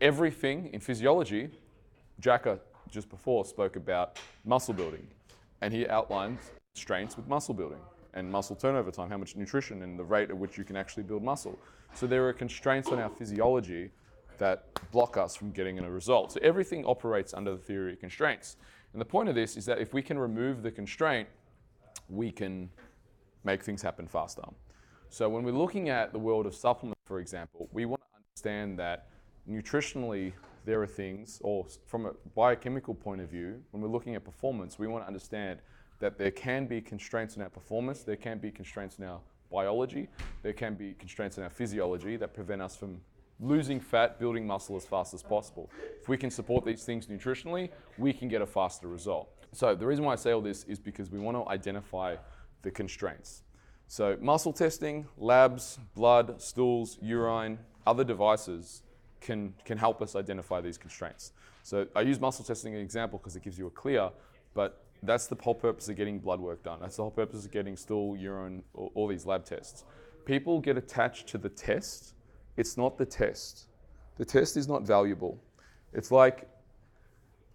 everything in physiology, Jacka just before spoke about muscle building, and he outlined strengths with muscle building and muscle turnover time, how much nutrition and the rate at which you can actually build muscle. So there are constraints on our physiology that block us from getting a result. So everything operates under the theory of constraints. And the point of this is that if we can remove the constraint, we can make things happen faster. So when we're looking at the world of supplements, for example, we want to understand that nutritionally there are things, or from a biochemical point of view, when we're looking at performance, we want to understand that there can be constraints in our performance, there can be constraints in our biology, there can be constraints in our physiology that prevent us from losing fat, building muscle as fast as possible. If we can support these things nutritionally, we can get a faster result. So the reason why I say all this is because we want to identify the constraints. So muscle testing, labs, blood, stools, urine, other devices can, can help us identify these constraints. So I use muscle testing as an example because it gives you a clear, but that's the whole purpose of getting blood work done. That's the whole purpose of getting stool, urine, all, all these lab tests. People get attached to the test. It's not the test. The test is not valuable. It's like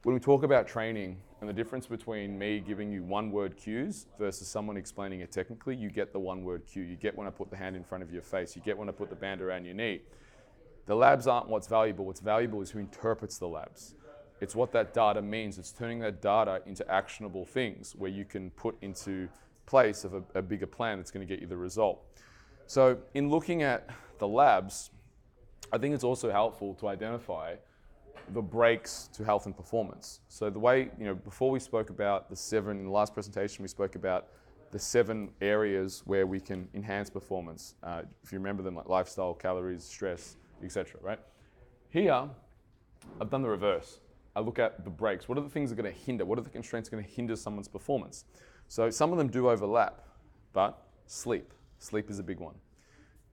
when we talk about training and the difference between me giving you one word cues versus someone explaining it technically, you get the one word cue. You get when I put the hand in front of your face. You get when I put the band around your knee. The labs aren't what's valuable. What's valuable is who interprets the labs. It's what that data means. It's turning that data into actionable things where you can put into place of a, a bigger plan that's going to get you the result. So, in looking at the labs, I think it's also helpful to identify the breaks to health and performance. So, the way, you know, before we spoke about the seven, in the last presentation, we spoke about the seven areas where we can enhance performance. Uh, if you remember them, like lifestyle, calories, stress, etc. Right? Here, I've done the reverse. I look at the breaks. What are the things that are going to hinder? What are the constraints going to hinder someone's performance? So some of them do overlap, but sleep. Sleep is a big one.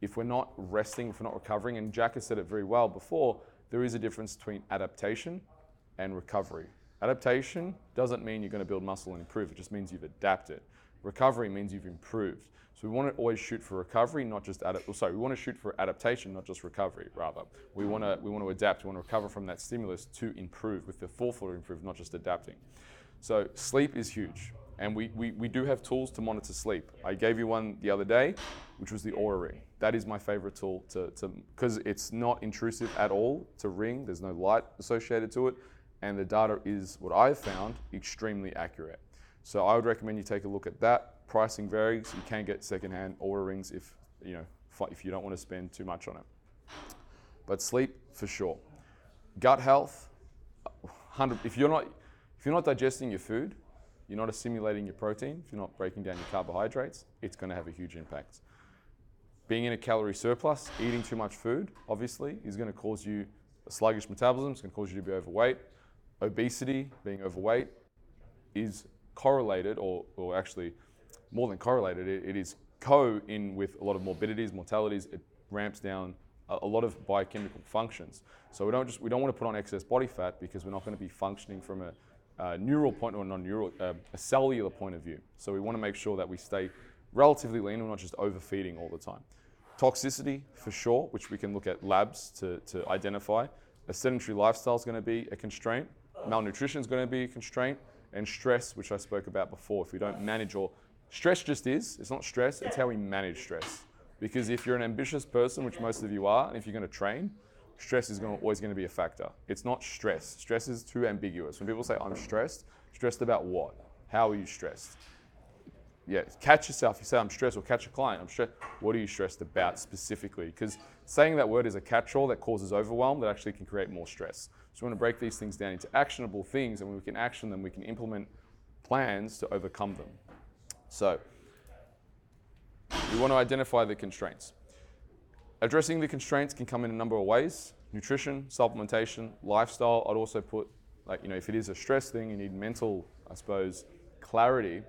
If we're not resting, if we're not recovering, and Jack has said it very well before, there is a difference between adaptation and recovery. Adaptation doesn't mean you're going to build muscle and improve, it just means you've adapted. Recovery means you've improved. So we want to always shoot for recovery, not just adapt. Sorry, we want to shoot for adaptation, not just recovery. Rather, we want to we want to adapt. We want to recover from that stimulus to improve with the forethought to improve, not just adapting. So sleep is huge, and we, we we do have tools to monitor sleep. I gave you one the other day, which was the Oura Ring. That is my favorite tool to to because it's not intrusive at all to ring. There's no light associated to it, and the data is what I've found extremely accurate. So I would recommend you take a look at that Pricing varies. You can get secondhand Oura rings if you know if you don't want to spend too much on it. But sleep for sure. Gut health, 100. If you're not if you're not digesting your food, you're not assimilating your protein, if you're not breaking down your carbohydrates, it's going to have a huge impact. Being in a calorie surplus, eating too much food, obviously, is going to cause you a sluggish metabolism. It's going to cause you to be overweight. Obesity, being overweight, is correlated or, or actually more than correlated, it, it is co in with a lot of morbidities, mortalities. It ramps down a, a, lot of biochemical functions. So we don't just we don't want to put on excess body fat because we're not going to be functioning from a, a neural point or non-neural, uh, a cellular point of view. So we want to make sure that we stay relatively lean. We're not just overfeeding all the time. Toxicity for sure, which we can look at labs to, to identify. A sedentary lifestyle is going to be a constraint. Malnutrition is going to be a constraint, and stress, which I spoke about before. If we don't manage or Stress just is. It's not stress, it's how we manage stress. Because if you're an ambitious person, which most of you are, and if you're going to train, stress is going to, always going to be a factor. It's not stress. Stress is too ambiguous. When people say, I'm stressed, stressed about what? How are you stressed? Yeah, catch yourself. You say, I'm stressed, or catch a client. I'm stressed. What are you stressed about specifically? Because saying that word is a catch all that causes overwhelm that actually can create more stress. So we want to break these things down into actionable things, and when we can action them, we can implement plans to overcome them. So, we want to identify the constraints. Addressing the constraints can come in a number of ways nutrition, supplementation, lifestyle. I'd also put, like, you know, if it is a stress thing, you need mental, I suppose, clarity.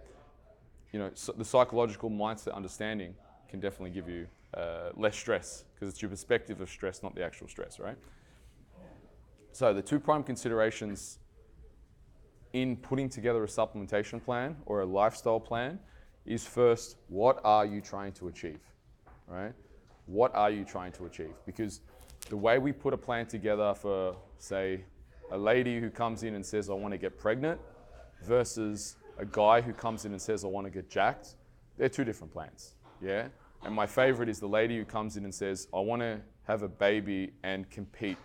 You know, so the psychological mindset understanding can definitely give you uh, less stress because it's your perspective of stress, not the actual stress, right? So, the two prime considerations in putting together a supplementation plan or a lifestyle plan is first, what are you trying to achieve? Right? What are you trying to achieve? Because the way we put a plan together for, say, a lady who comes in and says, I want to get pregnant, versus a guy who comes in and says, I want to get jacked, they're two different plans. Yeah? And my favorite is the lady who comes in and says, I want to have a baby and compete.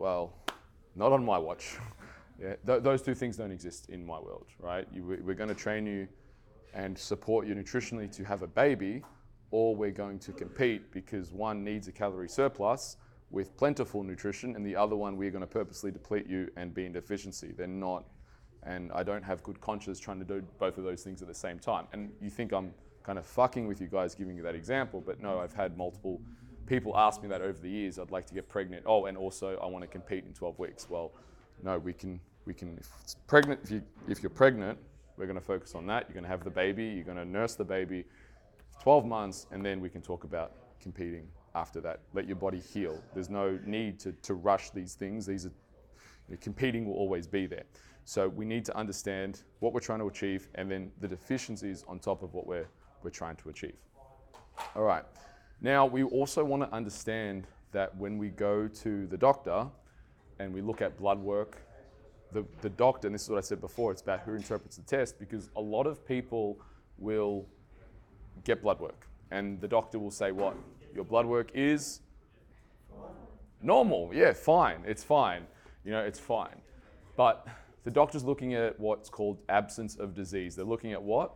Well, not on my watch. yeah? Th- those two things don't exist in my world, right? You, we're going to train you and support you nutritionally to have a baby, or we're going to compete because one needs a calorie surplus with plentiful nutrition, and the other one we're going to purposely deplete you and be in deficiency. They're not, and I don't have good conscience trying to do both of those things at the same time. And you think I'm kind of fucking with you guys giving you that example, but no, I've had multiple people ask me that over the years. I'd like to get pregnant. Oh, and also I want to compete in 12 weeks. Well, no, we can we can. If it's pregnant, if you if you're pregnant, we're going to focus on that. You're going to have the baby. You're going to nurse the baby, 12 months, and then we can talk about competing after that. Let your body heal. There's no need to, to rush these things. These are competing will always be there. So we need to understand what we're trying to achieve and then the deficiencies on top of what we're, we're trying to achieve. All right. Now, we also want to understand that when we go to the doctor and we look at blood work, the, the doctor, and this is what I said before, it's about who interprets the test because a lot of people will get blood work and the doctor will say, What? Your blood work is normal. Yeah, fine. It's fine. You know, it's fine. But the doctor's looking at what's called absence of disease. They're looking at what?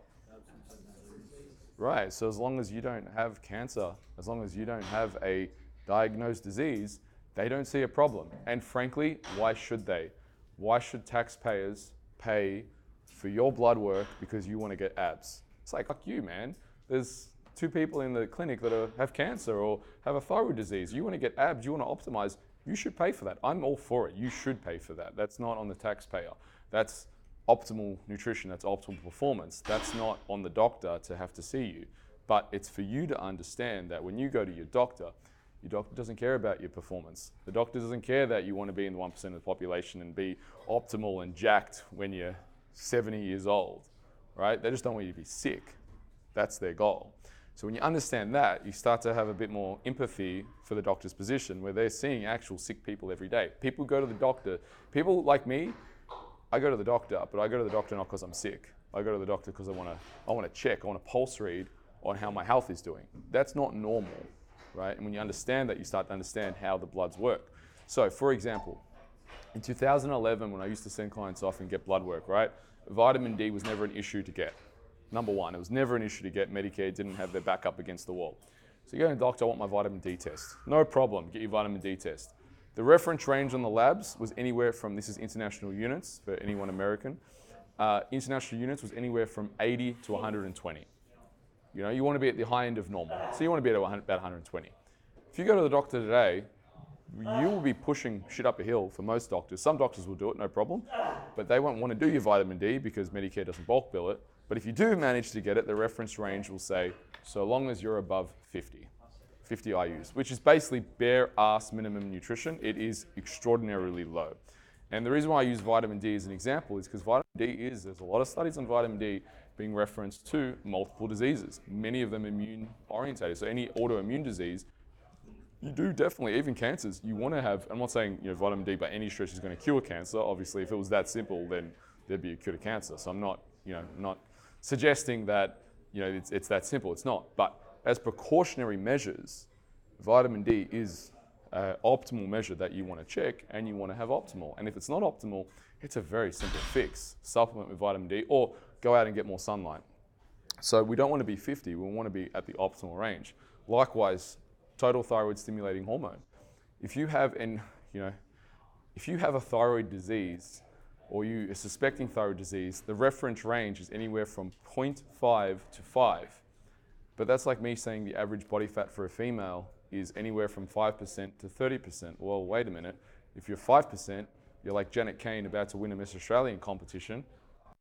Right. So as long as you don't have cancer, as long as you don't have a diagnosed disease, they don't see a problem. And frankly, why should they? Why should taxpayers pay for your blood work because you want to get abs? It's like, fuck you, man. There's two people in the clinic that are, have cancer or have a thyroid disease. You want to get abs, you want to optimize, you should pay for that. I'm all for it. You should pay for that. That's not on the taxpayer. That's optimal nutrition, that's optimal performance. That's not on the doctor to have to see you. But it's for you to understand that when you go to your doctor, your doctor doesn't care about your performance. The doctor doesn't care that you want to be in the 1% of the population and be optimal and jacked when you're 70 years old, right? They just don't want you to be sick. That's their goal. So when you understand that, you start to have a bit more empathy for the doctor's position where they're seeing actual sick people every day. People go to the doctor. People like me, I go to the doctor, but I go to the doctor not because I'm sick. I go to the doctor because I want to I want to check, I want to pulse read on how my health is doing. That's not normal, right? And when you understand that, you start to understand how the bloods work. So, for example, in 2011, when I used to send clients off and get blood work, right, vitamin D was never an issue to get. Number one, it was never an issue to get. Medicare didn't have their back up against the wall. So you go to the doctor, I want my vitamin D test. No problem, get your vitamin D test. The reference range on the labs was anywhere from, this is international units for anyone American, uh, international units was anywhere from 80 to 120. You know, you want to be at the high end of normal. So you want to be at about 120. If you go to the doctor today, you will be pushing shit up a hill for most doctors. Some doctors will do it, no problem, but they won't want to do your vitamin D because Medicare doesn't bulk bill it. But if you do manage to get it, the reference range will say, so long as you're above 50, 50 IUs, which is basically bare ass minimum nutrition. It is extraordinarily low. And the reason why I use vitamin D as an example is because vitamin D is, there's a lot of studies on vitamin D being referenced to multiple diseases, many of them immune orientated. So any autoimmune disease, you do definitely, even cancers, you want to have, I'm not saying you know, vitamin D by any stretch is going to cure cancer. Obviously, if it was that simple, then there'd be a cure to cancer. So I'm not, you know, not suggesting that you know it's, it's that simple. It's not. But as precautionary measures, vitamin D is an optimal measure that you want to check and you want to have optimal. And if it's not optimal, it's a very simple fix. Supplement with vitamin D or go out and get more sunlight. So we don't want to be 50, we want to be at the optimal range. Likewise, total thyroid stimulating hormone. If you have an, you know, if you have a thyroid disease or you are suspecting thyroid disease, the reference range is anywhere from 0.5 to 5. But that's like me saying the average body fat for a female is anywhere from 5% to 30%. Well, wait a minute. If you're 5%, you're like Janet Kane about to win a Miss Australian competition.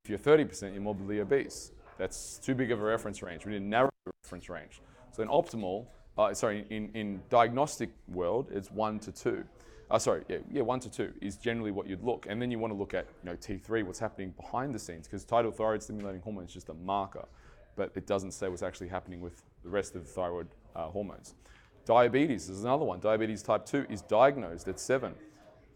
If you're 30%, you're morbidly obese. That's too big of a reference range. We need a narrow reference range. So in optimal, uh, sorry, in, in diagnostic world, it's 1 to 2 uh, sorry, yeah, yeah, one to two is generally what you'd look. And then you want to look at you know, T3, what's happening behind the scenes, because total thyroid stimulating hormone is just a marker, but it doesn't say what's actually happening with the rest of the thyroid uh, hormones. Diabetes is another one. Diabetes type 2 is diagnosed at seven,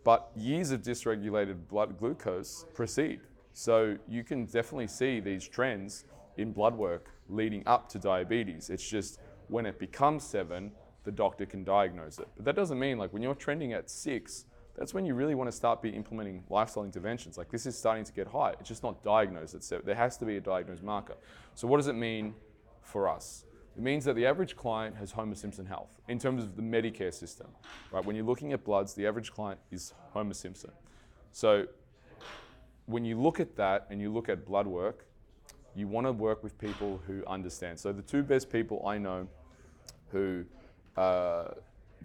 but years of dysregulated blood glucose precede. So you can definitely see these trends in blood work leading up to diabetes. It's just when it becomes seven, the doctor can diagnose it. But that doesn't mean like when you're trending at six, that's when you really want to start be implementing lifestyle interventions. Like this is starting to get high. It's just not diagnosed seven. There has to be a diagnosed marker. So what does it mean for us? It means that the average client has Homer Simpson health in terms of the Medicare system, right? When you're looking at bloods, the average client is Homer Simpson. So when you look at that and you look at blood work, you want to work with people who understand. So the two best people I know who uh,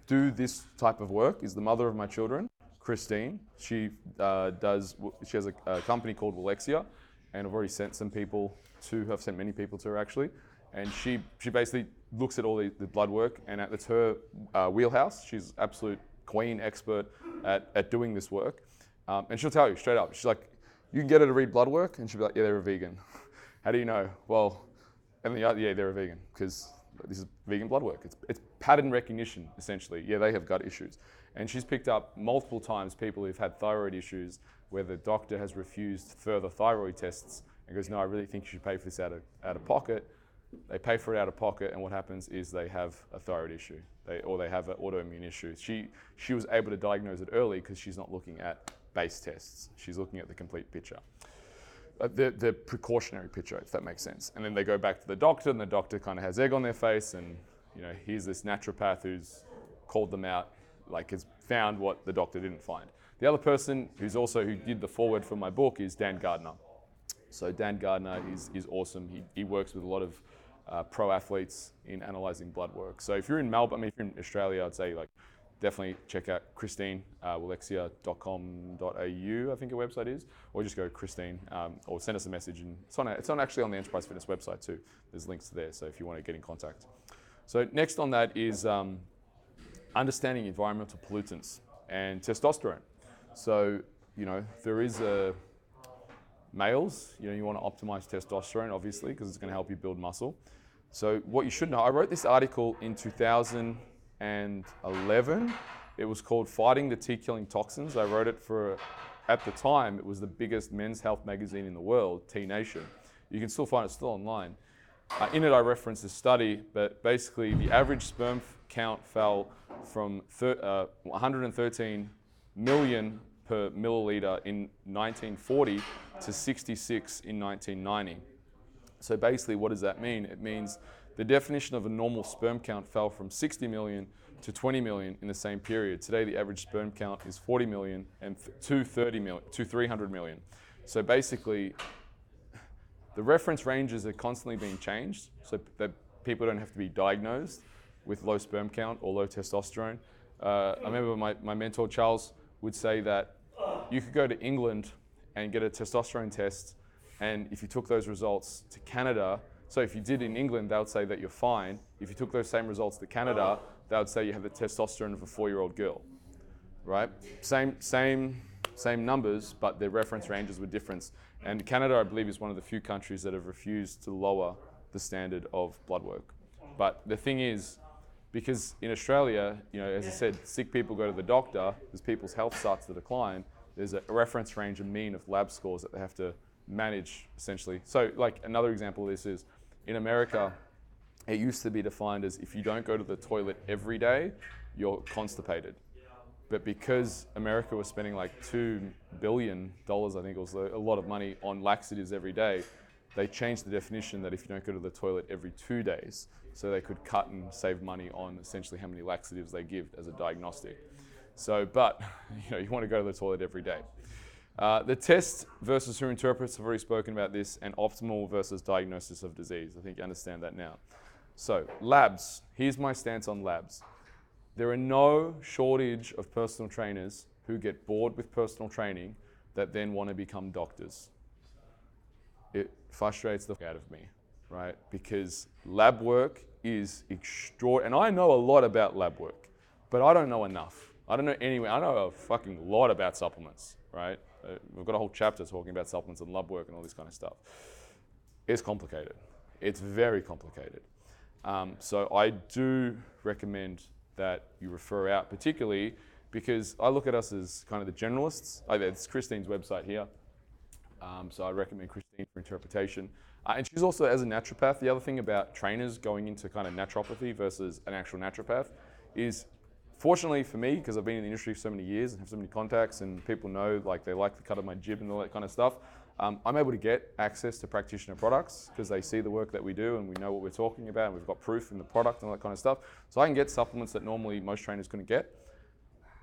do this type of work is the mother of my children, Christine. She uh, does. She has a, a, company called Willexia, and I've already sent some people to. I've sent many people to her actually, and she she basically looks at all the, the blood work, and it's her uh, wheelhouse. She's absolute queen expert at, at doing this work, um, and she'll tell you straight up. She's like, you can get her to read blood work, and she'll be like, yeah, they're a vegan. How do you know? Well, and the, yeah, they're a vegan because this is vegan blood work. It's, it's pattern recognition, essentially. Yeah, they have gut issues. And she's picked up multiple times people who've had thyroid issues where the doctor has refused further thyroid tests and goes, No, I really think you should pay for this out of, out of pocket. They pay for it out of pocket, and what happens is they have a thyroid issue they, or they have an autoimmune issue. She, she was able to diagnose it early because she's not looking at base tests, she's looking at the complete picture. Uh, the, the precautionary picture, if that makes sense. And then they go back to the doctor, and the doctor kind of has egg on their face, and you know, here's this naturopath who's called them out, like has found what the doctor didn't find. The other person who's also who did the forward for my book is Dan Garner. So Dan Garner is, is awesome. He, he works with a lot of uh, pro athletes in analyzing blood work. So if you're in Melbourne, I mean, if you're in Australia, I'd say like definitely check out Christine, uh, I think her website is, or just go Christine, um, or send us a message. And it's on, it's on actually on the Enterprise Fitness website too. There's links there, so if you want to get in contact. So next on that is um, understanding environmental pollutants and testosterone. So, you know, there is a males, you know, you want to optimize testosterone, obviously, because it's going to help you build muscle. So what you should know, I wrote this article in 2011. It was called Fighting the T Killing Toxins. I wrote it for, at the time, it was the biggest men's health magazine in the world, T Nation. You can still find it still online. Uh, in it, I referenced a study, but basically, the average sperm count fell from thir- uh, 113 million per milliliter in 1940 to 66 in 1990. So basically, what does that mean? It means the definition of a normal sperm count fell from 60 million to 20 million in the same period. Today, the average sperm count is 40 million and to 30 million, to 300 million. So basically, the reference ranges are constantly being changed so that people don't have to be diagnosed with low sperm count or low testosterone. Uh, I remember my, my mentor Charles would say that you could go to England and get a testosterone test, and if you took those results to Canada, so if you did in England, they would say that you're fine. If you took those same results to Canada, they would say you have the testosterone of a four-year-old girl, right? Same, same, same numbers, but their reference ranges were different. And Canada, I believe, is one of the few countries that have refused to lower the standard of blood work. But the thing is, because in Australia, you know, as I said, sick people go to the doctor, as people's health starts to decline, there's a reference range, a mean of lab scores that they have to manage essentially. So, like another example of this is in America, it used to be defined as if you don't go to the toilet every day, you're constipated. But because America was spending like $2 billion, I think it was a lot of money, on laxatives every day, they changed the definition that if you don't go to the toilet every two days, so they could cut and save money on essentially how many laxatives they give as a diagnostic. So, but you know, you want to go to the toilet every day. Uh, the test versus who interprets, I've already spoken about this, and optimal versus diagnosis of disease. I think you understand that now. So, labs. Here's my stance on labs. There are no shortage of personal trainers who get bored with personal training that then want to become doctors. It frustrates the out of me, right? Because lab work is extraordinary. And I know a lot about lab work, but I don't know enough. I don't know anyway. I know a fucking lot about supplements, right? Uh, we've got a whole chapter talking about supplements and lab work and all this kind of stuff. It's complicated. It's very complicated. Um, so I do recommend that you refer out, particularly because I look at us as kind of the generalists. Oh, it's Christine's website here. Um, so I recommend Christine for interpretation. Uh, and she's also, as a naturopath, the other thing about trainers going into kind of naturopathy versus an actual naturopath is, fortunately for me, because I've been in the industry for so many years and have so many contacts, and people know like they like the cut of my jib and all that kind of stuff. Um, I'm able to get access to practitioner products because they see the work that we do and we know what we're talking about and we've got proof in the product and all that kind of stuff. So I can get supplements that normally most trainers couldn't get.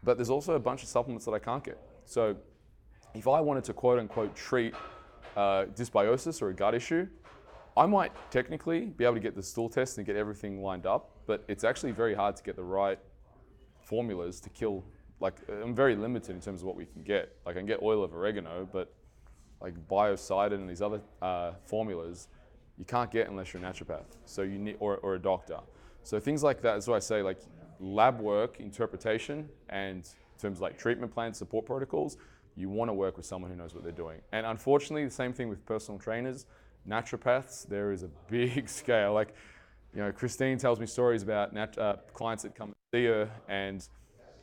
But there's also a bunch of supplements that I can't get. So if I wanted to quote unquote treat uh, dysbiosis or a gut issue, I might technically be able to get the stool test and get everything lined up, but it's actually very hard to get the right formulas to kill. Like, I'm very limited in terms of what we can get. Like, I can get oil of oregano, but like biocidin and these other uh, formulas, you can't get unless you're a naturopath. So you need, or, or a doctor. So things like that is why I say like lab work, interpretation, and in terms of like treatment plans, support protocols, you want to work with someone who knows what they're doing. And unfortunately, the same thing with personal trainers, naturopaths, there is a big scale. Like, you know, Christine tells me stories about nat- uh, clients that come see her, and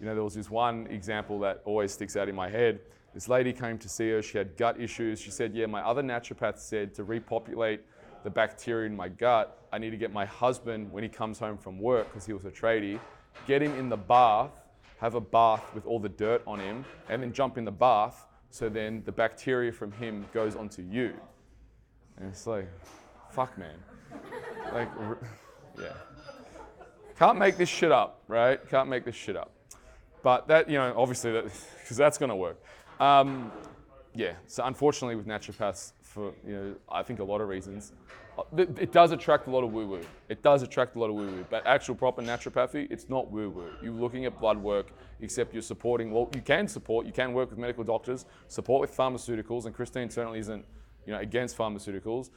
you know, there was this one example that always sticks out in my head. This lady came to see her. She had gut issues. She said, "Yeah, my other naturopath said to repopulate the bacteria in my gut, I need to get my husband when he comes home from work because he was a tradie, get him in the bath have a bath with all the dirt on him, and then jump in the bath so then the bacteria from him goes onto you. And it's like, fuck, man. like, yeah. Can't make this shit up, right? Can't make this shit up. But that, you know, obviously, that because that's going to work. Um, yeah. So unfortunately, with naturopaths, for you know, I think a lot of reasons, it does attract a lot of woo woo. It does attract a lot of woo woo. But actual proper naturopathy, it's not woo woo. You're looking at blood work, except you're supporting, well, you can support, you can work with medical doctors, support with pharmaceuticals, and Christine certainly isn't you know, against pharmaceuticals.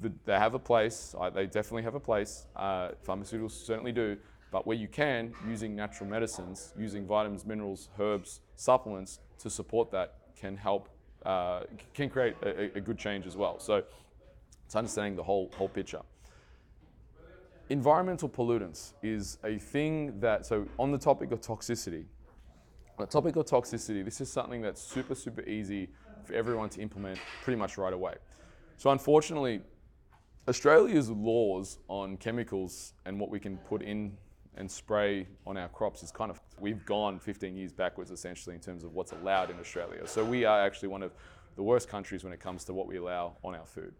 They have a place, they definitely have a place. Uh, pharmaceuticals certainly do. But where you can, using natural medicines, using vitamins, minerals, herbs, supplements to support that can help, uh, can create a, a good change as well. So it's understanding the whole, whole picture. Environmental pollutants is a thing that, so on the topic of toxicity, on the topic of toxicity, this is something that's super, super easy for everyone to implement pretty much right away. So unfortunately, Australia's laws on chemicals and what we can put in and spray on our crops is kind of, we've gone 15 years backwards essentially in terms of what's allowed in Australia. So we are actually one of the worst countries when it comes to what we allow on our food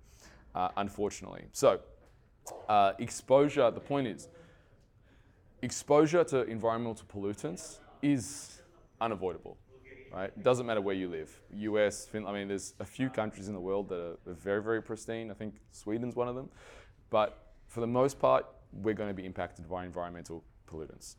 uh, unfortunately. So, uh, exposure, the point is, exposure to environmental pollutants is unavoidable. Right? It doesn't matter where you live. US, Finland, I mean, there's a few countries in the world that are, very, very pristine. I think Sweden's one of them. But for the most part, we're going to be impacted by environmental pollutants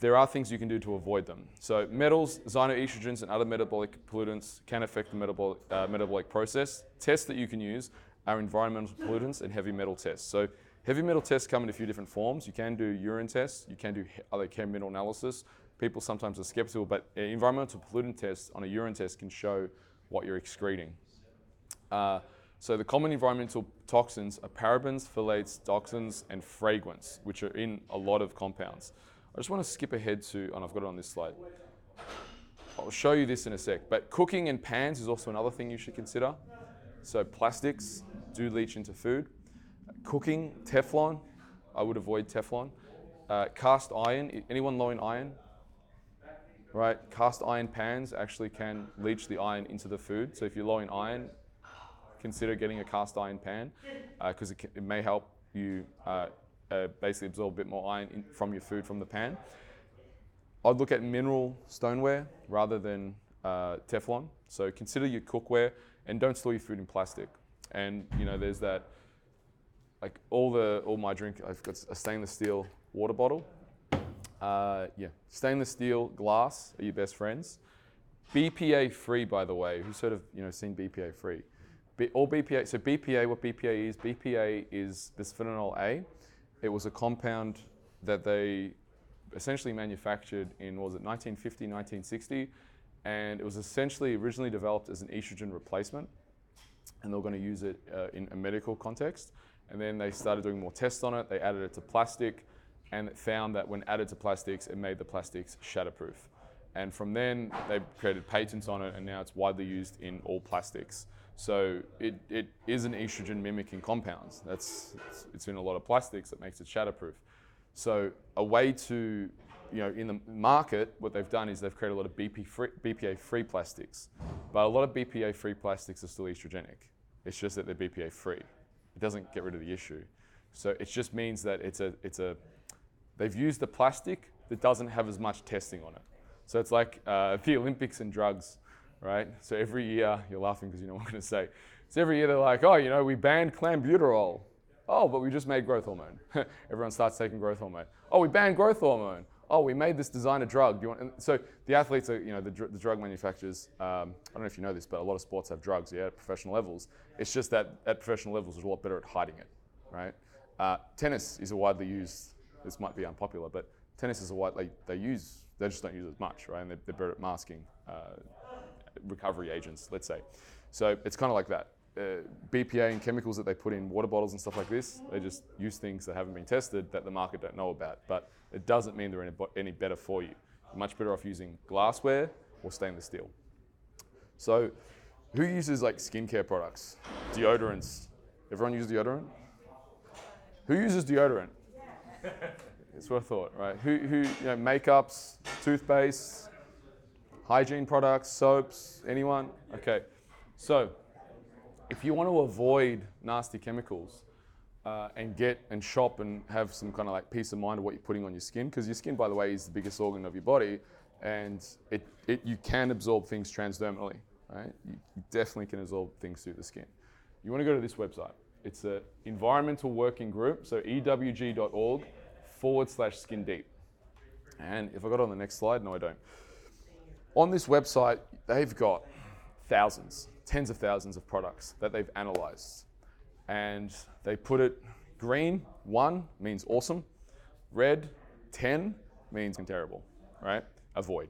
there are things you can do to avoid them. So metals, xenoestrogens, and other metabolic pollutants can affect the metabolic, uh, metabolic process. Tests that you can use are environmental pollutants and heavy metal tests. So heavy metal tests come in a few different forms. You can do urine tests, you can do other chemical analysis. People sometimes are skeptical, but environmental pollutant tests on a urine test can show what you're excreting. Uh, so the common environmental toxins are parabens, phthalates, toxins, and fragrance, which are in a lot of compounds. I just want to skip ahead to, and I've got it on this slide. I'll show you this in a sec. But cooking in pans is also another thing you should consider. So plastics do leach into food. Cooking, Teflon, I would avoid Teflon. Uh, cast iron, anyone low in iron? Right, cast iron pans actually can leach the iron into the food. So if you're low in iron, consider getting a cast iron pan because uh, it, it, may help you uh, uh, basically absorb a bit more iron in, from your food from the pan. I'd look at mineral stoneware rather than uh, Teflon. So consider your cookware and don't store your food in plastic. And you know, there's that, like all the all my drink, I've got a stainless steel water bottle. Uh, yeah, stainless steel glass are your best friends. BPA free, by the way. Who's sort of you know seen BPA free? B- all BPA. So BPA, what BPA is? BPA is bisphenol A. It was a compound that they essentially manufactured in, was it 1950, 1960? And it was essentially originally developed as an estrogen replacement. And they were going to use it uh, in a medical context. And then they started doing more tests on it. They added it to plastic, and found that when added to plastics, it made the plastics shatterproof. And from then, they created patents on it, and now it's widely used in all plastics. So it, it is an estrogen mimicking compound. That's it's, it's in a lot of plastics that makes it shatterproof. So a way to, you know, in the market, what they've done is they've created a lot of BP free, BPA-free plastics, but a lot of BPA-free plastics are still estrogenic. It's just that they're BPA-free. It doesn't get rid of the issue. So it just means that it's a, it's a, they've used a plastic that doesn't have as much testing on it. So it's like uh, the Olympics and drugs, right? So every year, you're laughing because you know what I'm going to say. So every year they're like, oh, you know, we banned clenbuterol. Oh, but we just made growth hormone. Everyone starts taking growth hormone. Oh, we banned growth hormone. Oh, we made this designer drug. Do you want? And so the athletes are, you know, the, dr- the drug manufacturers. Um, I don't know if you know this, but a lot of sports have drugs, yeah, at professional levels. It's just that at professional levels, they're a lot better at hiding it, right? Uh, tennis is a widely used. This might be unpopular, but tennis is a widely they use. They just don't use it as much, right? And they're, they're better at masking uh, recovery agents, let's say. So it's kind of like that uh, BPA and chemicals that they put in water bottles and stuff like this, they just use things that haven't been tested that the market don't know about. But it doesn't mean they're any, better for you. You're much better off using glassware or stainless steel. So, who uses like skincare products? Deodorants. Everyone uses deodorant? Who uses deodorant? It's what I thought, right? Who, who you know, makeups, toothpaste, hygiene products, soaps, anyone? Okay. So, if you want to avoid nasty chemicals uh, and get and shop and have some kind of like peace of mind of what you're putting on your skin, because your skin, by the way, is the biggest organ of your body, and it, it you can absorb things transdermally, right? You, you definitely can absorb things through the skin. You want to go to this website. It's an environmental working group, so ewg.org forward slash skin deep. And if I got on the next slide, no, I don't. On this website, they've got thousands, tens of thousands of products that they've analyzed. And they put it green, one means awesome, red, 10 means terrible, right? Avoid.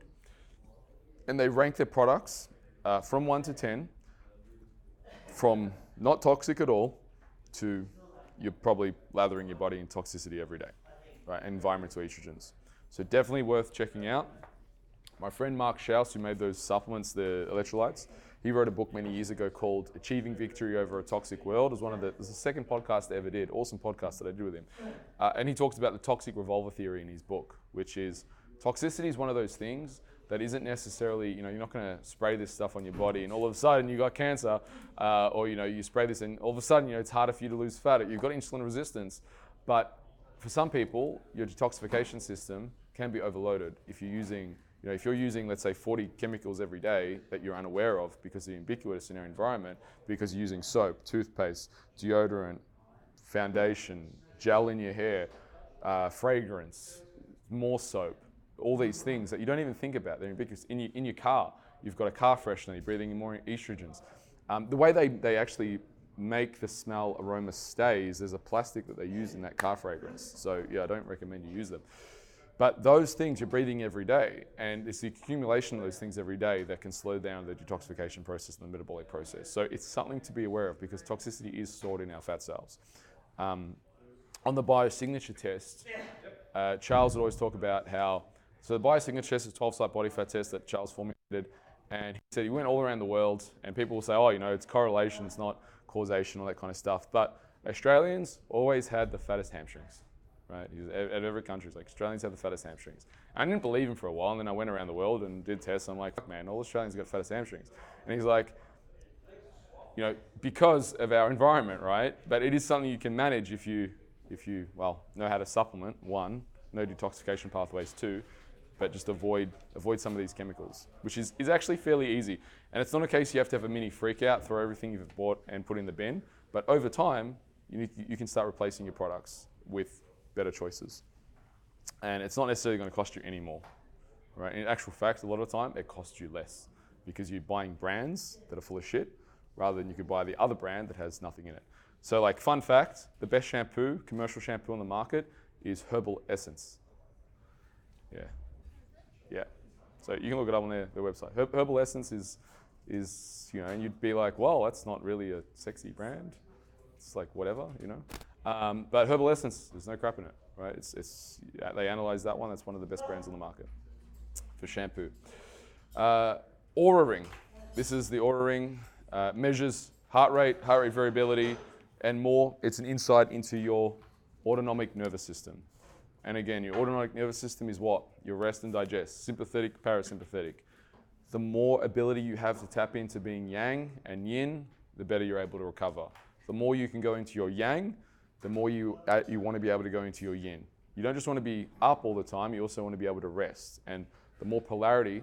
And they rank their products uh, from 1 to 10, from not toxic at all to you're probably lathering your body in toxicity every day, right? And environmental estrogens. So definitely worth checking out. My friend Mark Schauss, who made those supplements, the electrolytes, he wrote a book many years ago called Achieving Victory Over a Toxic World. It was one of the, it was the second podcast I ever did, awesome podcast that I did with him. Uh, and he talks about the toxic revolver theory in his book, which is toxicity is one of those things that isn't necessarily, you know, you're not going to spray this stuff on your body and all of a sudden you got cancer, uh, or, you know, you spray this and all of a sudden, you know, it's harder for you to lose fat, you've got insulin resistance. But for some people, your detoxification system can be overloaded if you're using you know, if you're using, let's say, 40 chemicals every day that you're unaware of because they're ubiquitous in our environment, because you're using soap, toothpaste, deodorant, foundation, gel in your hair, uh, fragrance, more soap, all these things that you don't even think about. They're ubiquitous. In your, in your car, you've got a car freshener, you're breathing in more estrogens. Um, the way they, they actually make the smell aroma stays, is there's a plastic that they use in that car fragrance. So, yeah, I don't recommend you use them. But those things you're breathing every day, and it's the accumulation of those things every day that can slow down the detoxification process and the metabolic process. So it's something to be aware of because toxicity is stored in our fat cells. Um, on the biosignature test, uh, Charles would always talk about how, so the biosignature test is a 12 site body fat test that Charles formulated, and he said he went all around the world, and people will say, oh, you know, it's correlation, it's not causation, all that kind of stuff. But Australians always had the fattest hamstrings right? He's at every country. He's like, Australians have the fattest hamstrings. I didn't believe him for a while, and then I went around the world and did tests. I'm like, fuck, man, all Australians got fattest hamstrings. And he's like, you know, because of our environment, right? But it is something you can manage if you, if you, well, know how to supplement. One, no detoxification pathways. Two, but just avoid avoid some of these chemicals, which is, is actually fairly easy. And it's not a case you have to have a mini freak out, throw everything you've bought and put in the bin. But over time, you, need, you can start replacing your products with better choices. And it's not necessarily going to cost you any more. Right? In actual fact, a lot of the time, it costs you less because you're buying brands that are full of shit rather than you could buy the other brand that has nothing in it. So, like, fun fact the best shampoo, commercial shampoo on the market, is Herbal Essence. Yeah. Yeah. So you can look it up on their, their website. Her- Herbal Essence is, is, you know, and you'd be like, well, that's not really a sexy brand. It's like whatever, you know. Um, but Herbal Essence, there's no crap in it, right? It's, it's they analyzed that one. That's one of the best brands on the market for shampoo. Uh, Oura Ring. This is the Oura Ring. Uh, measures heart rate, heart rate variability, and more. It's an insight into your autonomic nervous system. And again, your autonomic nervous system is what? Your rest and digest, sympathetic, parasympathetic. The more ability you have to tap into being yang and yin, the better you're able to recover. The more you can go into your yang, the more you, uh, you want to be able to go into your yin. You don't just want to be up all the time, you also want to be able to rest. And the more polarity,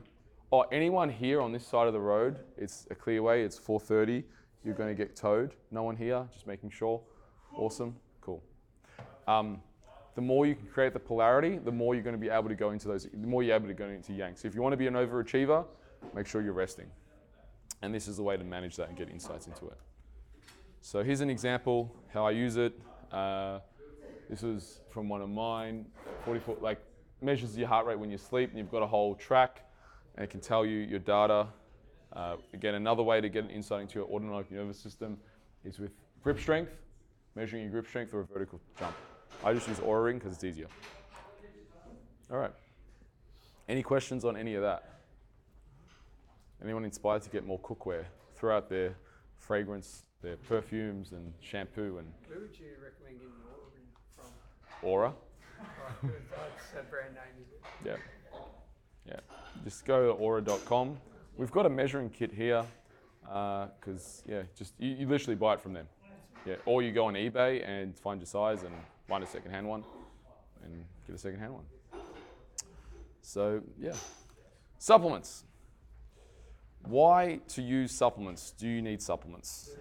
oh, anyone here on this side of the road, it's a clear way, it's 4.30, you're going to get towed. No one here, just making sure. Awesome, cool. Um, the more you can create the polarity, the more you're going to be able to go into those, the more you're able to go into yang. So if you want to be an overachiever, make sure you're resting. And this is the way to manage that and get insights into it. So here's an example how I use it. Uh, this was from one of mine, 44, like measures your heart rate when you sleep, and you've got a whole track, and it can tell you your data. Uh, again, another way to get an insight into your autonomic nervous system is with grip strength, measuring your grip strength or a vertical jump. I just use Oura Ring because it's easier. All right. Any questions on any of that? Anyone inspired to get more cookware? Throw out their fragrance, their perfumes and shampoo and Where would you recommend getting ring from? Oura. Right. That's a brand name, is it? Yeah. Yeah. Just go to oura.com. We've got a measuring kit here uh, because, yeah, just you, you literally buy it from them. Yeah. Or you go on eBay and find your size and find a second-hand one and get a second-hand one. So, yeah. Supplements. Why to use supplements? Do you need supplements?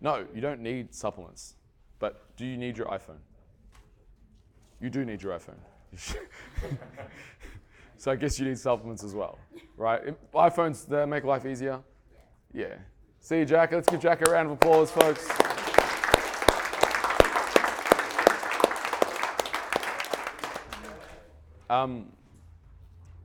No, you don't need supplements. But do you need your iPhone? You do need your iPhone. so I guess you need supplements as well, right? iPhones they make life easier. Yeah. See you, Jack. Let's give Jack a round of applause, folks. Um,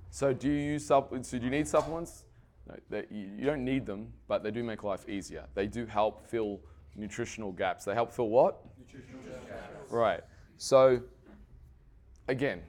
so do you use supp- So do you need supplements? No, they, you you don't need them, but they do make life easier. They do help fill nutritional gaps. They help fill what? Nutritional gaps. Right. So again,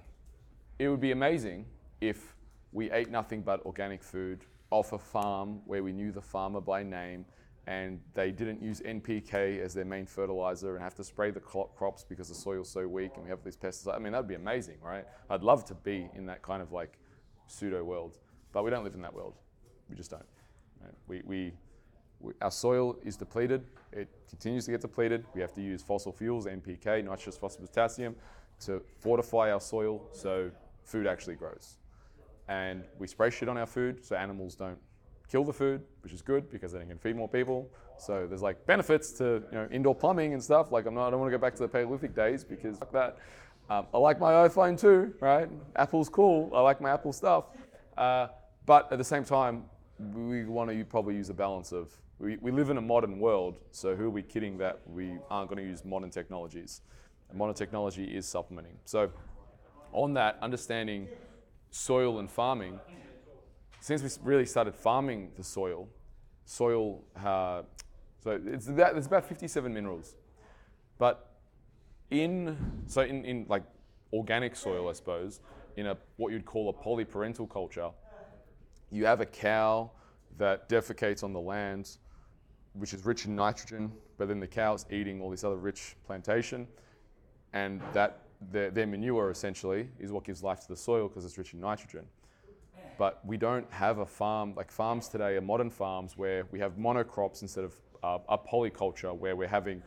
it would be amazing if we ate nothing but organic food off a farm where we knew the farmer by name and they didn't use NPK as their main fertilizer and have to spray the crops because the soil's so weak and we have these pesticides. I mean, that'd be amazing, right? I'd love to be in that kind of like pseudo world, but we don't live in that world. We just don't. right? We, we, we, our soil is depleted. It continues to get depleted. We have to use fossil fuels, NPK, nitrous, phosphorus, potassium, to fortify our soil so food actually grows. And we spray shit on our food so animals don't kill the food, which is good because then it can feed more people. So there's like benefits to you know indoor plumbing and stuff. Like I'm not, I don't want to go back to the Paleolithic days because fuck that. Um, I like my iPhone too, right? Apple's cool. I like my Apple stuff. Uh, but at the same time, we want to probably use a balance of we, we live in a modern world, so who are we kidding that we aren't going to use modern technologies? And modern technology is supplementing. So on that, understanding soil and farming, since we really started farming the soil, soil, uh, so it's about, it's about 57 minerals. But in, so in, in like organic soil, I suppose, in a what you'd call a polyparental culture, you have a cow that defecates on the land, which is rich in nitrogen, but then the cow's eating all this other rich plantation, and that their, their manure essentially is what gives life to the soil because it's rich in nitrogen. But we don't have a farm like farms today are modern farms where we have monocrops instead of uh, a polyculture where we're having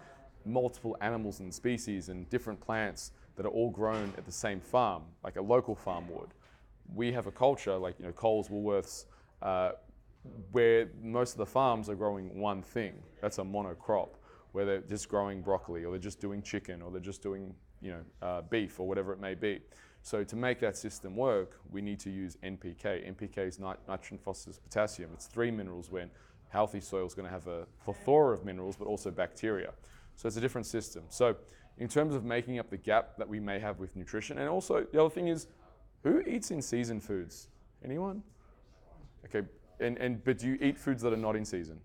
multiple animals and species and different plants that are all grown at the same farm, like a local farm would. We have a culture like you know Coles, Woolworths, uh, where most of the farms are growing one thing. That's a monocrop, where they're just growing broccoli, or they're just doing chicken, or they're just doing you know uh, beef, or whatever it may be. So to make that system work, we need to use NPK. NPK is nit- nitrogen, phosphorus, potassium. It's three minerals when healthy soil is going to have a plethora of minerals, but also bacteria. So it's a different system. So in terms of making up the gap that we may have with nutrition, and also the other thing is, who eats in season foods? Anyone? Okay, and, and but do you eat foods that are not in season?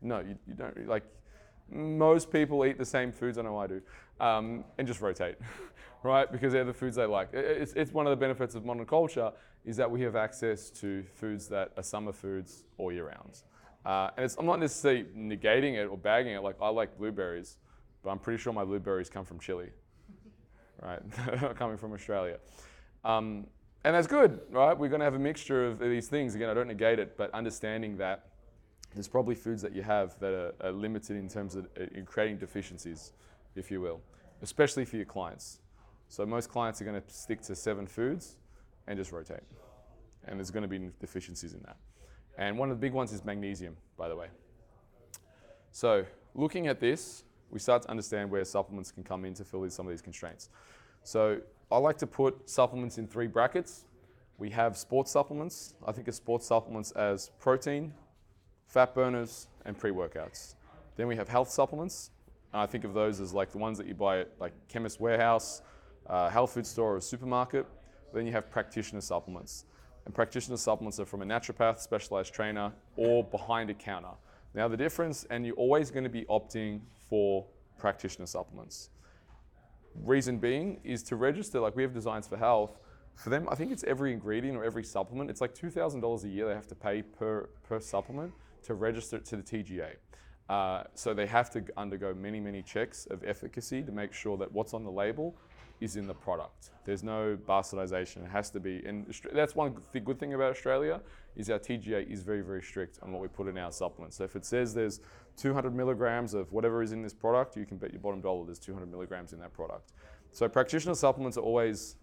No, you, you don't. Like most people eat the same foods. I know I do, um, and just rotate, right? Because they're the foods they like. It's, it's one of the benefits of modern culture is that we have access to foods that are summer foods all year round. Uh, and I'm not necessarily negating it or bagging it. Like I like blueberries, but I'm pretty sure my blueberries come from Chile, right? Coming from Australia. Um, and that's good, right? We're going to have a mixture of these things. Again, I don't negate it, but understanding that there's probably foods that you have that are, are limited in terms of uh, in creating deficiencies, if you will, especially for your clients. So most clients are going to stick to seven foods and just rotate. And there's going to be deficiencies in that. And one of the big ones is magnesium, by the way. So looking at this, we start to understand where supplements can come in to fill in some of these constraints. So I like to put supplements in three brackets. We have sports supplements. I think of sports supplements as protein, fat burners, and pre-workouts. Then we have health supplements. And I think of those as like the ones that you buy at like Chemist Warehouse, uh, health food store, or supermarket. Then you have practitioner supplements. And practitioner supplements are from a naturopath, specialized trainer, or behind a counter. Now the difference, and you're always going to be opting for practitioner supplements. Reason being is to register, like we have designs for health. For them, I think it's every ingredient or every supplement. It's like $2,000 a year they have to pay per, per supplement to register it to the TGA. Uh, so they have to undergo many, many checks of efficacy to make sure that what's on the label is in the product. There's no bastardization. It has to be. And that's one good thing about Australia is our TGA is very, very strict on what we put in our supplements. So if it says there's 200 milligrams of whatever is in this product, you can bet your bottom dollar there's 200 milligrams in that product. So practitioner supplements are always